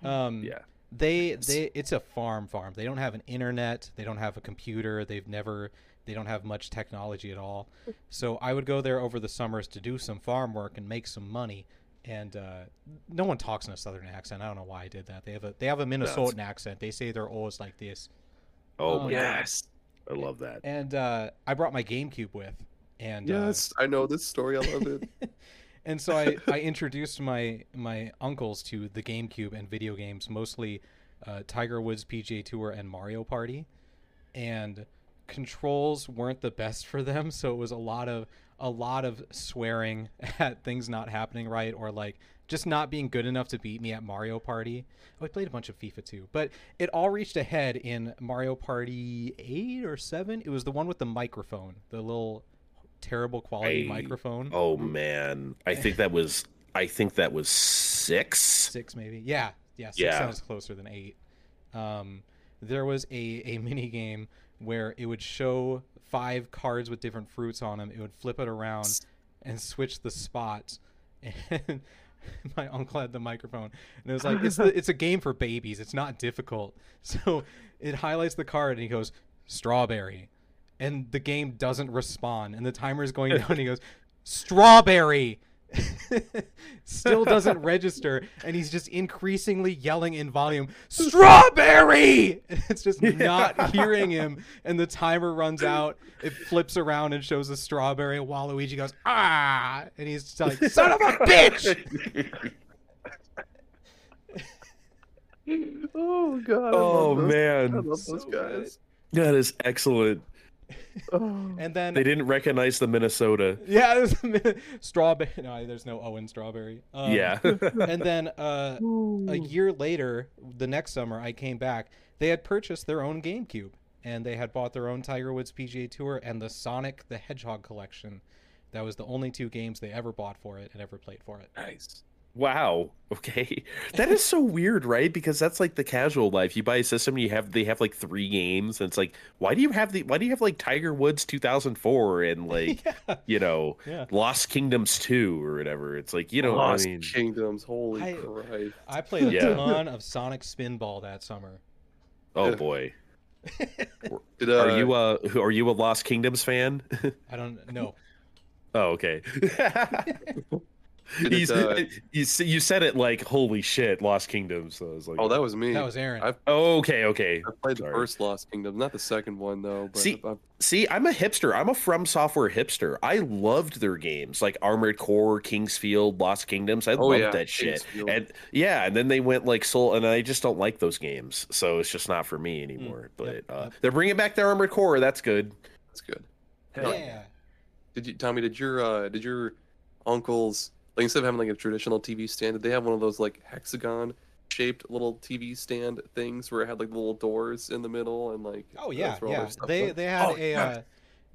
Speaker 1: to. Um,
Speaker 3: Yeah.
Speaker 1: They they it's a farm farm. They don't have an internet. They don't have a computer. They've never. They don't have much technology at all. So I would go there over the summers to do some farm work and make some money. And uh, no one talks in a southern accent. I don't know why I did that. They have a they have a Minnesotan accent. They say they're always like this.
Speaker 3: Oh
Speaker 1: Oh,
Speaker 2: yes.
Speaker 3: I love that.
Speaker 1: and uh, I brought my GameCube with, and uh,
Speaker 2: Yes, I know this story. I love it.
Speaker 1: and so I, I introduced my my uncles to the GameCube and video games, mostly uh, Tiger Woods PGA Tour and Mario Party, and controls weren't the best for them, so it was a lot of a lot of swearing at things not happening right or like just not being good enough to beat me at Mario Party. Oh, I played a bunch of FIFA too, but it all reached a head in Mario Party eight or seven. It was the one with the microphone, the little terrible quality
Speaker 3: I-
Speaker 1: microphone.
Speaker 3: Oh man, I think that was I think that was six.
Speaker 1: six maybe yeah yeah six
Speaker 3: Yeah.
Speaker 1: sounds closer than eight um there was a a mini game where it would show five cards with different fruits on them it would flip it around and switch the spots and my uncle had the microphone. And it was like it's the, it's a game for babies. It's not difficult. So it highlights the card and he goes strawberry. And the game doesn't respond. And the timer is going down and he goes strawberry still doesn't register and he's just increasingly yelling in volume strawberry and it's just not hearing him and the timer runs out it flips around and shows a strawberry and waluigi goes ah and he's just like son of a bitch
Speaker 2: oh god.
Speaker 3: Oh
Speaker 2: love those-
Speaker 3: man,
Speaker 2: I love those
Speaker 1: So good.
Speaker 2: guys.
Speaker 3: that is excellent.
Speaker 2: Oh.
Speaker 1: and then
Speaker 3: They didn't recognize the Minnesota.
Speaker 1: yeah there's a strawberry no there's no owen strawberry um,
Speaker 3: yeah.
Speaker 1: and then uh a year later, the next summer, I came back. They had purchased their own GameCube, and they had bought their own Tiger Woods PGA Tour and the Sonic the Hedgehog collection. That was the only two games they ever bought for it and ever played for it.
Speaker 2: Nice.
Speaker 3: Wow. Okay. That is so weird, right? Because that's like the casual life. You buy a system, you have they have like three games, and it's like, why do you have the why do you have like Tiger Woods 2004 and like
Speaker 1: yeah,
Speaker 3: you know
Speaker 1: yeah.
Speaker 3: Lost Kingdoms 2 or whatever? It's like you know,
Speaker 2: Lost
Speaker 3: I mean,
Speaker 2: Kingdoms. Holy
Speaker 1: I-
Speaker 2: Christ.
Speaker 1: I played a
Speaker 3: Yeah.
Speaker 1: ton of Sonic Spinball that summer.
Speaker 3: oh boy,
Speaker 2: Did, uh,
Speaker 3: are you uh are you a Lost Kingdoms fan?
Speaker 1: I don't know.
Speaker 3: oh, okay.
Speaker 2: Did it,
Speaker 3: He's-
Speaker 2: uh,
Speaker 3: you, you said it like holy shit, Lost Kingdoms. So I was like,
Speaker 2: Oh, that was me.
Speaker 1: That was Aaron.
Speaker 2: I've-
Speaker 3: oh, okay, okay.
Speaker 2: I played the first Lost Kingdom, not the second one though. But
Speaker 3: See-
Speaker 2: I've-
Speaker 3: See, I'm a hipster. I'm a From Software hipster. I loved their games like Armored Core, King's Field, Lost Kingdoms. I
Speaker 2: Oh,
Speaker 3: loved
Speaker 2: yeah,
Speaker 3: that shit.
Speaker 2: King's Field.
Speaker 3: And yeah, and then they went like Soul, and I just don't like those games, so it's just not for me anymore. But
Speaker 1: Yep,
Speaker 3: uh,
Speaker 1: yep.
Speaker 3: they're bringing back their Armored Core. That's good.
Speaker 2: that's good.
Speaker 1: yeah.
Speaker 2: Did you, Tommy? Did your uh, did your uncles like instead of having like a traditional TV stand, did they have one of those like hexagon shaped little TV stand things where it had like little doors in the middle and like
Speaker 1: Oh yeah, yeah. They
Speaker 2: up?
Speaker 1: they had
Speaker 2: Oh,
Speaker 1: a
Speaker 2: yeah.
Speaker 1: uh,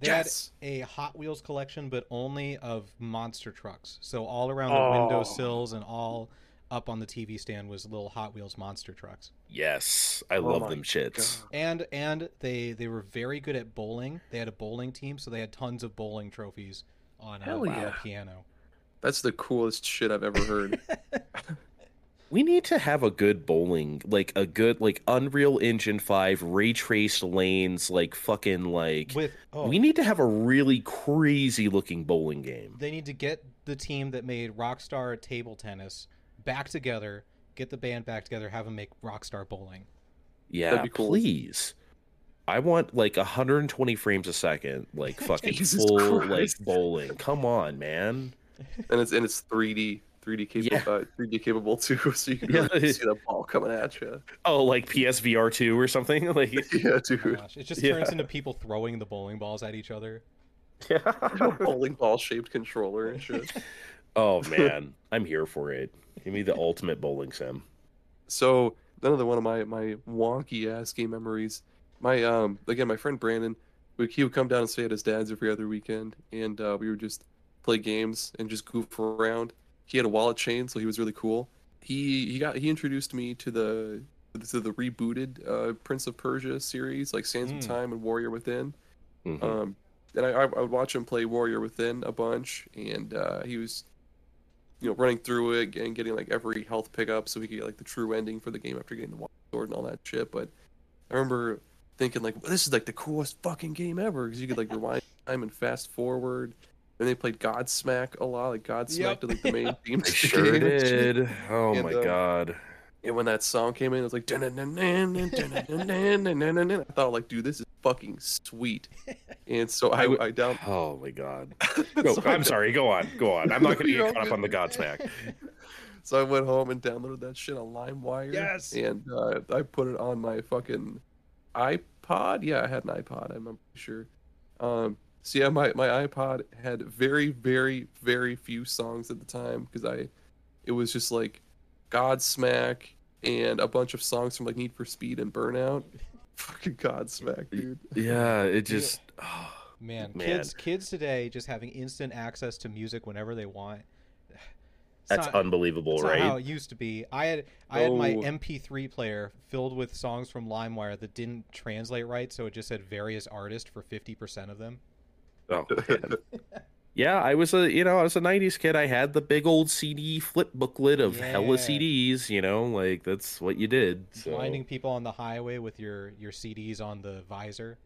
Speaker 1: they
Speaker 2: Yes.
Speaker 1: had a Hot Wheels collection, but only of monster trucks. So all around the
Speaker 2: Oh.
Speaker 1: windowsills and all up on the TV stand was little Hot Wheels monster trucks.
Speaker 3: Yes, I
Speaker 2: Oh
Speaker 3: love them shits.
Speaker 2: God.
Speaker 1: And and they they were very good at bowling. They had a bowling team, so they had tons of bowling trophies on a,
Speaker 2: Hell
Speaker 1: a
Speaker 2: yeah.
Speaker 1: piano.
Speaker 2: That's the coolest shit I've ever heard.
Speaker 3: We need to have a good bowling, like a good like Unreal Engine Five ray traced lanes, like fucking like.
Speaker 1: With oh,
Speaker 3: We need to have a really crazy looking bowling game.
Speaker 1: they need to get the team that made Rockstar Table Tennis back together. Get the band back together. Have them make Rockstar Bowling.
Speaker 3: Yeah,
Speaker 2: cool.
Speaker 3: please. I want like 120 frames a second, like fucking
Speaker 2: Jesus
Speaker 3: full like bowling. Come on, man.
Speaker 2: And it's and it's 3D, 3D capable,
Speaker 3: Yeah.
Speaker 2: uh, 3D capable too, so you can
Speaker 3: Yeah.
Speaker 2: really see the ball coming at you.
Speaker 3: Oh, like PSVR 2 or something? Like
Speaker 2: Yeah,
Speaker 1: Oh
Speaker 2: dude.
Speaker 1: my gosh, it just
Speaker 3: Yeah.
Speaker 1: turns into people throwing the bowling balls at each other.
Speaker 2: Yeah, bowling ball shaped controller and shit.
Speaker 3: Oh man, I'm here for it. Give me the ultimate bowling sim.
Speaker 2: So another one of my my wonky ass game memories. My um again my friend Brandon, we- he would come down and stay at his dad's every other weekend, and uh, we would just play games and just goof around. He had a wallet chain, so he was really cool. He he got he introduced me to the to the rebooted uh, Prince of Persia series, like Sands
Speaker 1: Mm.
Speaker 2: of Time and Warrior Within.
Speaker 3: Mhm.
Speaker 2: Um, and I, I would watch him play Warrior Within a bunch, and uh, he was, you know, running through it and getting like every health pickup so he could get like the true ending for the game after getting the sword and all that shit. But I remember thinking like, this is like the coolest fucking game ever because you could like rewind time and fast forward. And they played Godsmack a lot, like Godsmack
Speaker 1: Yep.
Speaker 2: did like the main theme.
Speaker 3: I
Speaker 2: to the
Speaker 3: sure did. Oh
Speaker 2: And,
Speaker 3: my
Speaker 2: uh,
Speaker 3: god.
Speaker 2: And when that song came in, it was like. I thought, like, dude, this is fucking sweet. And so
Speaker 3: I
Speaker 2: I, down.
Speaker 3: Oh my god. Go,
Speaker 2: so
Speaker 3: I'm sorry. Go on. Go on. I'm not going to get caught up on the. Godsmack.
Speaker 2: So I went home and downloaded that shit on LimeWire.
Speaker 1: Yes.
Speaker 2: And uh, I put it on my fucking iPod. Yeah, I had an iPod. I'm, I'm pretty sure. Um, so yeah, my, my iPod had very, very, very few songs at the time because I, it was just like Godsmack and a bunch of songs from like Need for Speed and Burnout. Fucking Godsmack, dude.
Speaker 3: Yeah, it just. oh,
Speaker 1: Man,
Speaker 3: Man.
Speaker 1: kids kids today just having instant access to music whenever they want. It's
Speaker 3: that's
Speaker 1: not-
Speaker 3: unbelievable,
Speaker 1: It's not
Speaker 3: right?
Speaker 1: how it used to be. I had I had my
Speaker 2: Oh.
Speaker 1: MP3 player filled with songs from LimeWire that didn't translate right, so it just said various artists for fifty percent of them.
Speaker 3: Oh, yeah, I was a you know I was a '90s kid. I had the big old CD flip booklet of hella CDs. You know, like that's what you did. So.
Speaker 1: Blinding people on the highway with your your CDs on the visor.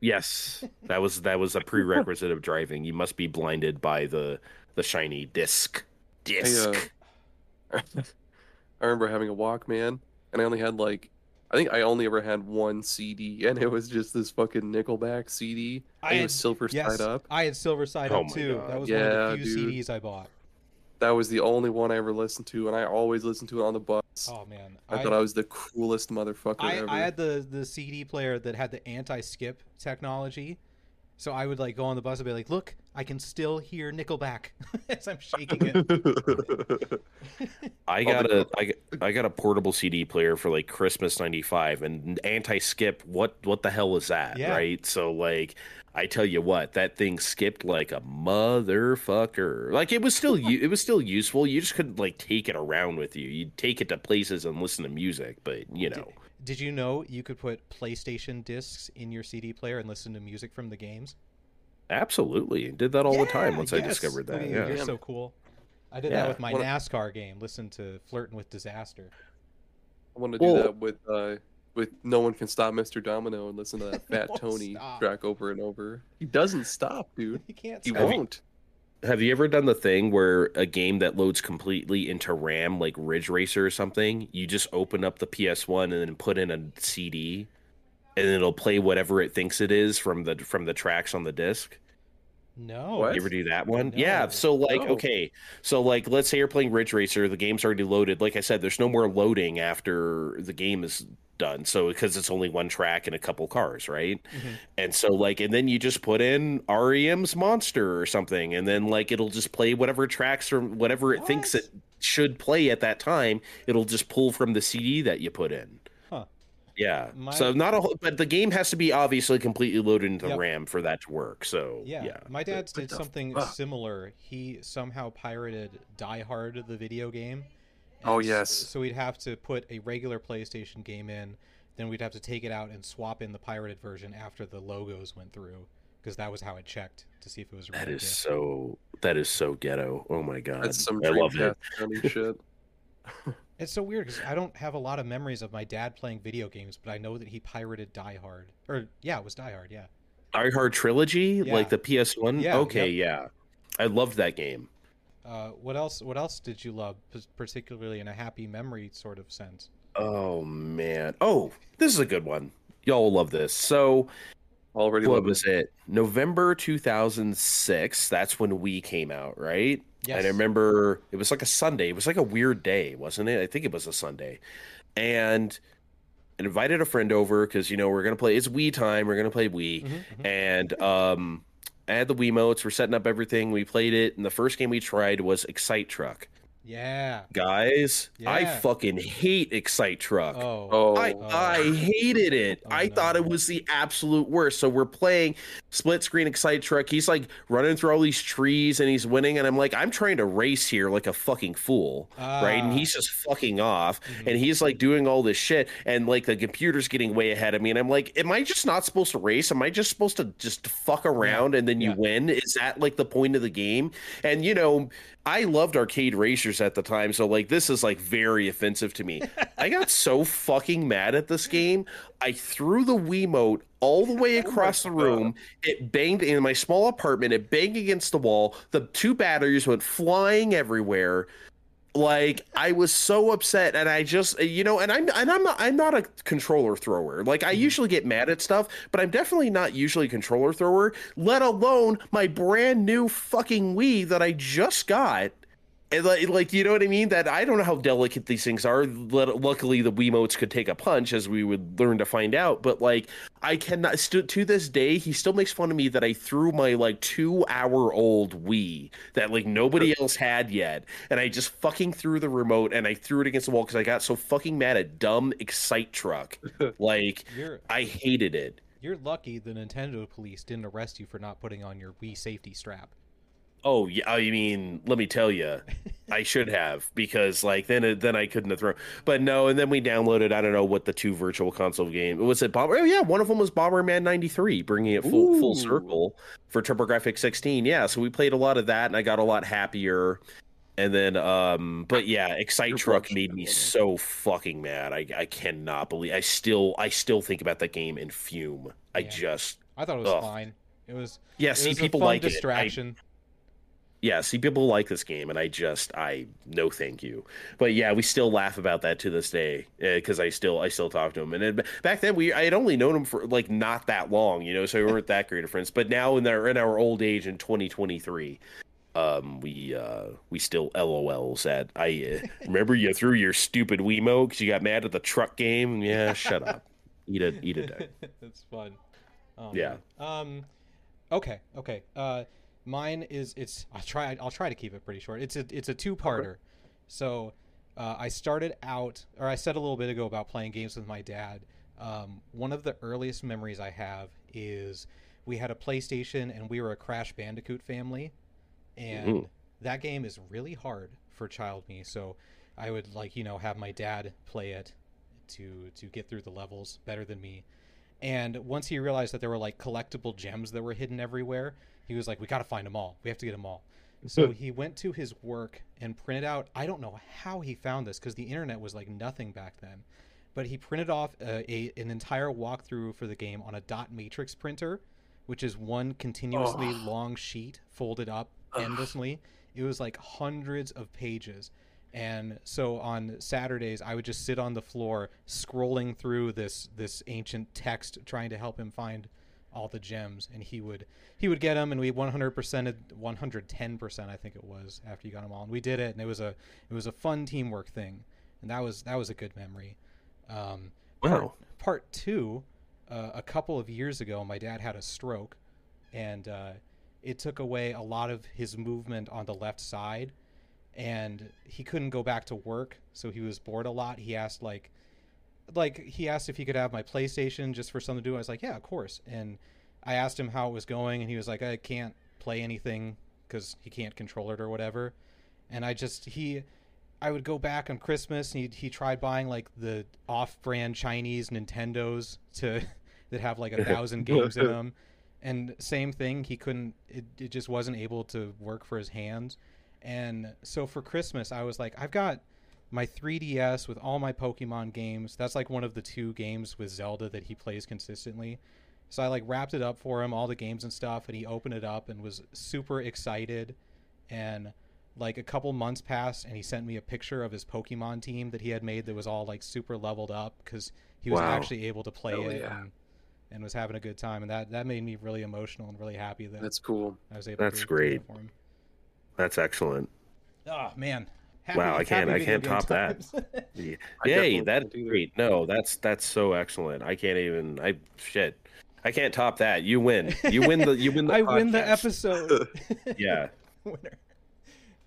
Speaker 3: Yes, that was that was a prerequisite of driving. You must be blinded by the the shiny disc. Disc.
Speaker 2: uh, I remember having a Walkman, and I only had like, I think I only ever had one CD, and it was just this fucking Nickelback CD.
Speaker 1: I
Speaker 2: and it
Speaker 1: had-
Speaker 2: was silver
Speaker 1: Yes,
Speaker 2: side up.
Speaker 1: I had Silver Side
Speaker 3: Oh
Speaker 1: Up too.
Speaker 3: God.
Speaker 1: That was one of the few
Speaker 2: dude.
Speaker 1: CDs I bought.
Speaker 2: That was the only one I ever listened to, and I always listened to it on the bus.
Speaker 1: Oh man,
Speaker 2: I, thought I was the coolest motherfucker
Speaker 1: I,
Speaker 2: ever.
Speaker 1: I had the the CD player that had the anti-skip technology, so I would like go on the bus and be like, "Look, I can still hear Nickelback as I'm shaking it."
Speaker 3: I got
Speaker 2: the
Speaker 3: a I, got- a portable CD player for like Christmas '95, and anti skip. What what the hell was that?
Speaker 1: Yeah.
Speaker 3: Right. So like, I tell you what, that thing skipped like a motherfucker. Like it was still it was still useful. You just couldn't like take it around with you. You'd take it to places and listen to music, but you know.
Speaker 1: Did you know you could put PlayStation discs in your CD player and listen to music from the games?
Speaker 3: Absolutely, did that all the time
Speaker 1: Yeah,
Speaker 3: once I discovered that.
Speaker 1: Look at you,
Speaker 3: Yeah.
Speaker 1: You're so cool. I did
Speaker 3: Yeah.
Speaker 1: that with my
Speaker 2: What-
Speaker 1: NASCAR game. Listen to "Flirting with Disaster."
Speaker 2: I want to do
Speaker 3: Well-
Speaker 2: that with uh, with No One Can Stop Mr. Domino and listen to that Fat Tony
Speaker 1: stop.
Speaker 2: track over and over. He doesn't stop, dude.
Speaker 1: He can't.
Speaker 2: He
Speaker 1: stop.
Speaker 2: won't.
Speaker 3: Have you ever done the thing where a game that loads completely into RAM, like Ridge Racer or something, you just open up the PS1 and then put in a CD, and it'll play whatever it thinks it is from the from the tracks on the disc?
Speaker 1: No.
Speaker 2: What?
Speaker 3: You ever do that one?
Speaker 1: No.
Speaker 3: Yeah. So like,
Speaker 2: No.
Speaker 3: okay, so like, let's say you're playing Ridge Racer, the game's already loaded. Like I said, there's no more loading after the game is done. So because it's only one track and a couple cars, right?
Speaker 1: Mhm.
Speaker 3: And so like, and then you just put in REM's Monster or something, and then like it'll just play whatever tracks from whatever it thinks it should play at that time. It'll just pull from the CD that you put in.
Speaker 1: Huh.
Speaker 3: Yeah.
Speaker 1: My-
Speaker 3: So not a whole, but the game has to be obviously completely loaded into
Speaker 1: Yep.
Speaker 3: RAM for that to work. So
Speaker 1: Yeah,
Speaker 3: yeah.
Speaker 1: my dad
Speaker 2: what
Speaker 1: did
Speaker 2: the
Speaker 1: something
Speaker 2: fuck?
Speaker 1: similar. He somehow pirated Die Hard, the video game.
Speaker 2: Oh,
Speaker 1: and s-
Speaker 2: yes.
Speaker 1: So we'd have to put a regular PlayStation game in, then we'd have to take it out and swap in the pirated version after the logos went through, because that was how it checked to see if it was a
Speaker 3: That is
Speaker 1: gift.
Speaker 3: so. That is so ghetto. Oh my god,
Speaker 2: That's some
Speaker 3: I love it.
Speaker 2: Shit.
Speaker 1: It's so weird because I don't have a lot of memories of my dad playing video games, but I know that he pirated Die Hard. Or yeah, it was Die Hard. Yeah.
Speaker 3: Die Hard trilogy,
Speaker 1: Yeah.
Speaker 3: like the PS One.
Speaker 1: Yeah,
Speaker 3: okay, yeah, I loved that game.
Speaker 1: Uh, what else? What else did you love, particularly in a happy memory sort of sense?
Speaker 3: Oh man. Oh, this is a good one. Y'all will love this. So,
Speaker 2: Already
Speaker 3: what was it? November two thousand six. That's when we came out, right?
Speaker 1: Yes.
Speaker 3: And I remember it was like a Sunday. It was like a weird day, wasn't it? I think it was a Sunday. And I invited a friend over because you know we're gonna play. It's Wii time. We're gonna play Wii.
Speaker 1: Mhm, mhm.
Speaker 3: and um I had the Wiimotes, we're setting up everything, we played it, and the first game we tried was Excite Truck.
Speaker 1: Yeah.
Speaker 3: Guys, I fucking hate Excite Truck.
Speaker 1: Oh.
Speaker 2: Oh,
Speaker 3: I,
Speaker 1: Oh.
Speaker 3: I hated it.
Speaker 1: Oh,
Speaker 3: I thought it was the absolute worst. So we're playing split screen Excite Truck. He's like running through all these trees and he's winning. And I'm like, I'm trying to race here like a fucking fool. right? And
Speaker 1: Ah.
Speaker 3: he's just fucking off.
Speaker 1: Mhm.
Speaker 3: And he's like doing all this shit. And like the computer's getting way ahead of me. And I'm like, am I just not supposed to race? Am I just supposed to just fuck around and then you
Speaker 1: Yeah.
Speaker 3: win? Is that like the point of the game? And you know, I loved arcade racers at the time. So like this is like very offensive to me. I got so fucking mad at this game. I threw the Wiimote all the way oh across the
Speaker 2: God.
Speaker 3: room. It banged in my small apartment. It banged against the wall. The two batteries went flying everywhere. Like I was so upset, and I just you know, and I'm and I'm not I'm not a controller thrower. Like I mm-hmm. usually get mad at stuff, but I'm definitely not usually a controller thrower. Let alone my brand new fucking Wii that I just got. And like, like, you know what I mean? That I don't know how delicate these things are. Luckily, the Wiimotes could take a punch, as we would learn to find out. But like, I cannot. St- to this day, he still makes fun of me that I threw my like two-hour-old Wii that like nobody else had yet, and I just fucking threw the remote and I threw it against the wall because I got so fucking mad at dumb Excite Truck. like,
Speaker 1: You're
Speaker 3: I hated it.
Speaker 1: you're lucky the Nintendo police didn't arrest you for not putting on your Wii safety strap.
Speaker 3: Oh yeah, I mean, let me tell you, I should have because like then it, then I couldn't have thrown. But no, and then we downloaded. I don't know what the two virtual console game was. It Bomber? Oh yeah, one of them was Bomberman '93, bringing it full full circle for TurboGrafx 16. Yeah, so we played a lot of that, and I got a lot happier. And then, um, but yeah, Excite
Speaker 2: Your
Speaker 3: Truck made me so fucking mad. I I cannot believe. I still I still think about that game and fume. I
Speaker 1: Yeah.
Speaker 3: just
Speaker 1: I thought it was
Speaker 3: Ugh.
Speaker 1: fine. It was
Speaker 3: yeah.
Speaker 1: it
Speaker 3: See,
Speaker 1: was
Speaker 3: people like it. I-
Speaker 1: distraction.
Speaker 3: Yeah, see, people like this game, and I just, I no, thank you. But yeah, we still laugh about that to this day because I still, I still talk to him. And then, back then, we, I had only known him for like not that long, you know, so we weren't that great of friends. But now, in our in our old age in 2023, um, we uh, we still LOLs at. I uh, remember you threw your stupid Wiimote because you got mad at the truck game. Yeah, shut up, eat a eat a dick.
Speaker 1: it's fun. Oh,
Speaker 3: Yeah.
Speaker 1: man. Um. Okay. Okay. Uh, mine is it's. I'll try. I'll try to keep it pretty short. It's a. It's a two-parter. So, uh, I started out, or I said a little bit ago about playing games with my dad. Um, one of the earliest memories I have is we had a PlayStation and we were a Crash Bandicoot family, and
Speaker 3: Mhm.
Speaker 1: that game is really hard for child me. So, I would like you know have my dad play it to to get through the levels better than me. And once he realized that there were like collectible gems that were hidden everywhere, he was like, "We got to find them all. We have to get them all." So he went to his work and printed out. I don't know how he found this because the internet was like nothing back then, but he printed off a, a an entire walkthrough for the game on a dot matrix printer, which is one continuously
Speaker 2: Oh.
Speaker 1: long sheet folded up endlessly. It was like hundreds of pages. And so on Saturdays, I would just sit on the floor scrolling through this this ancient text, trying to help him find all the gems. And he would he would get them, and we 100% 110 percent, I think it was, after you got them all. And we did it, and it was a it was a fun teamwork thing, and that was that was a good memory. Um, part,
Speaker 3: Wow.
Speaker 1: part two, uh, a couple of years ago, my dad had a stroke, and uh, it took away a lot of his movement on the left side, and he couldn't go back to work, so he was bored a lot. He asked like, like he asked if he could have my PlayStation just for something to do. I was like, yeah, of course. And I asked him how it was going, and he was like, I can't play anything because he can't control it or whatever. And I just he I would go back on Christmas and he he tried buying like the off-brand Chinese Nintendos to that have like a thousand games in them. And same thing, he couldn't it, it just wasn't able to work for his hands. And so for Christmas, I was like, I've got my 3DS with all my Pokemon games. That's like one of the two games with Zelda that he plays consistently. So I like wrapped it up for him, all the games and stuff, and he opened it up and was super excited. And like a couple months passed, and he sent me a picture of his Pokemon team that he had made that was all like super leveled up because he was
Speaker 3: Wow.
Speaker 1: actually able to play it
Speaker 2: yeah.
Speaker 1: and, and was having a good time. And that that made me really emotional and really happy that
Speaker 2: That's cool.
Speaker 1: I was able.
Speaker 3: That's
Speaker 1: that
Speaker 3: great.
Speaker 1: for him.
Speaker 3: That's excellent.
Speaker 1: Oh man.
Speaker 3: Wow, I can't- I can't
Speaker 1: video game
Speaker 3: top that.
Speaker 1: times.
Speaker 3: Yeah.
Speaker 2: I
Speaker 3: Yay, that's great. No, that's that's so excellent. I can't even. I shit. I can't top that. You win. You win the. You win the.
Speaker 1: I win the episode.
Speaker 3: Yeah.
Speaker 1: Winner.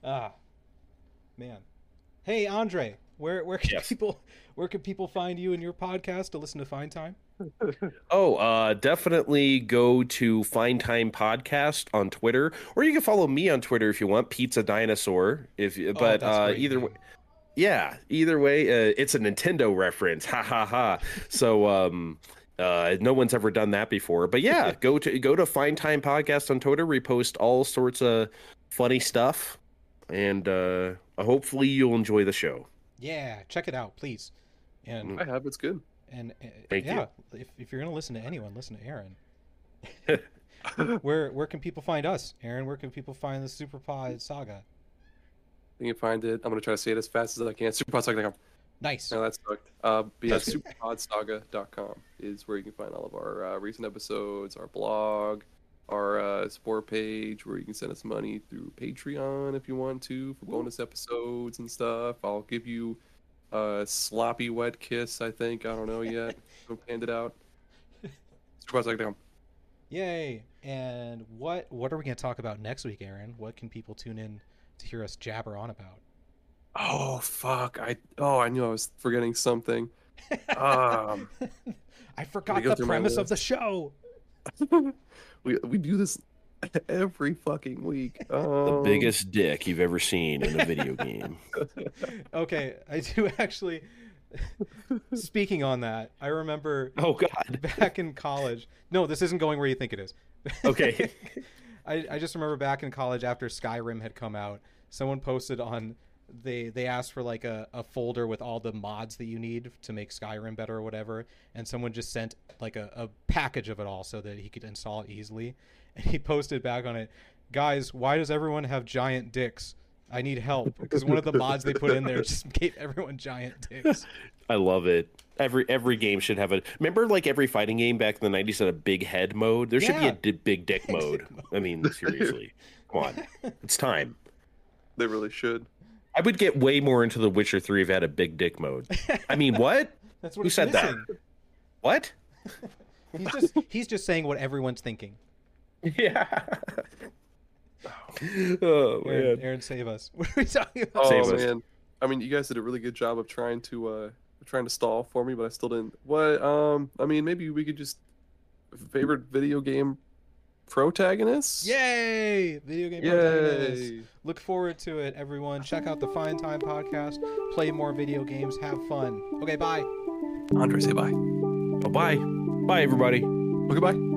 Speaker 1: Ah, man. Hey, Andre, where where can
Speaker 3: Yes.
Speaker 1: people where can people find you and your podcast to listen to Fine Time?
Speaker 3: Oh, uh, definitely go to Fine Time Podcast on Twitter, or you can follow me on Twitter if you want, Pizza Dinosaur. If
Speaker 1: Oh,
Speaker 3: but uh, either way, yeah, either way, uh, it's a Nintendo reference. Ha ha ha. So um. Uh, no one's ever done that before, but yeah, go to go to Fine Time Podcast on Twitter. We post all sorts of funny stuff, and uh, hopefully you'll enjoy the show.
Speaker 1: Yeah, check it out, please. And
Speaker 2: I have. It's good.
Speaker 1: and uh,
Speaker 3: Thank you.
Speaker 1: yeah, if if you're gonna listen to anyone, listen to Aaron. where where can people find us, Aaron? Where can people find the Super Pod Saga?
Speaker 2: You can find it. I'm gonna try to say it as fast as I can. Superpodsaga.com.
Speaker 1: Nice.
Speaker 2: No, that sucked. Uh, but yeah,
Speaker 3: That's good.
Speaker 2: superpodsaga.com is where you can find all of our uh, recent episodes, our blog, our uh, support page, where you can send us money through Patreon if you want to for bonus episodes and stuff. I'll give you a sloppy wet kiss. I think I don't know yet. Don't hand it out. Superpodsaga.com.
Speaker 1: Yay! And what what are we going to talk about next week, Aaron? What can people tune in to hear us jabber on about?
Speaker 2: Oh fuck! I oh I knew I was forgetting something. Um,
Speaker 1: I forgot the premise of the show.
Speaker 2: we we do this every fucking week.
Speaker 3: The
Speaker 2: Um,
Speaker 3: biggest dick you've ever seen in a video game.
Speaker 1: Okay, I do actually. Speaking on that, I remember
Speaker 3: Oh God.
Speaker 1: back in college. No, this isn't going where you think it is.
Speaker 3: Okay.
Speaker 1: I, I just remember back in college after Skyrim had come out, someone posted on they they asked for like a, a folder with all the mods that you need to make Skyrim better or whatever, and someone just sent like a, a package of it all so that he could install it easily. And he posted back on it, guys, why does everyone have giant dicks? I need help because one of the mods they put in there just gave everyone giant dicks.
Speaker 3: I love it. Every every game should have a. Remember, like every fighting game back in the '90s had a big head mode. There should
Speaker 1: Yeah.
Speaker 3: be a big dick mode. I mean, seriously, come on, it's time.
Speaker 2: They really should.
Speaker 3: I would get way more into The Witcher Three if it had a big dick mode. I mean, what?
Speaker 1: That's what
Speaker 3: Who
Speaker 1: it's
Speaker 3: said that? What?
Speaker 1: He's just he's just saying what everyone's thinking.
Speaker 3: Yeah. oh
Speaker 1: Aaron,
Speaker 3: man.
Speaker 1: Aaron, save us. What are we talking about?
Speaker 2: Oh
Speaker 3: Save us.
Speaker 2: man, I mean, you guys did a really good job of trying to uh trying to stall for me, but I still didn't. What? Um, I mean, maybe we could just favorite video game protagonists.
Speaker 1: Yay! Video game protagonists. Look forward to it, everyone. Check out the Fine Time podcast. Play more video games. Have fun. Okay, bye.
Speaker 2: Andre, say bye.
Speaker 3: Oh, bye. Bye, everybody.
Speaker 2: Okay, bye.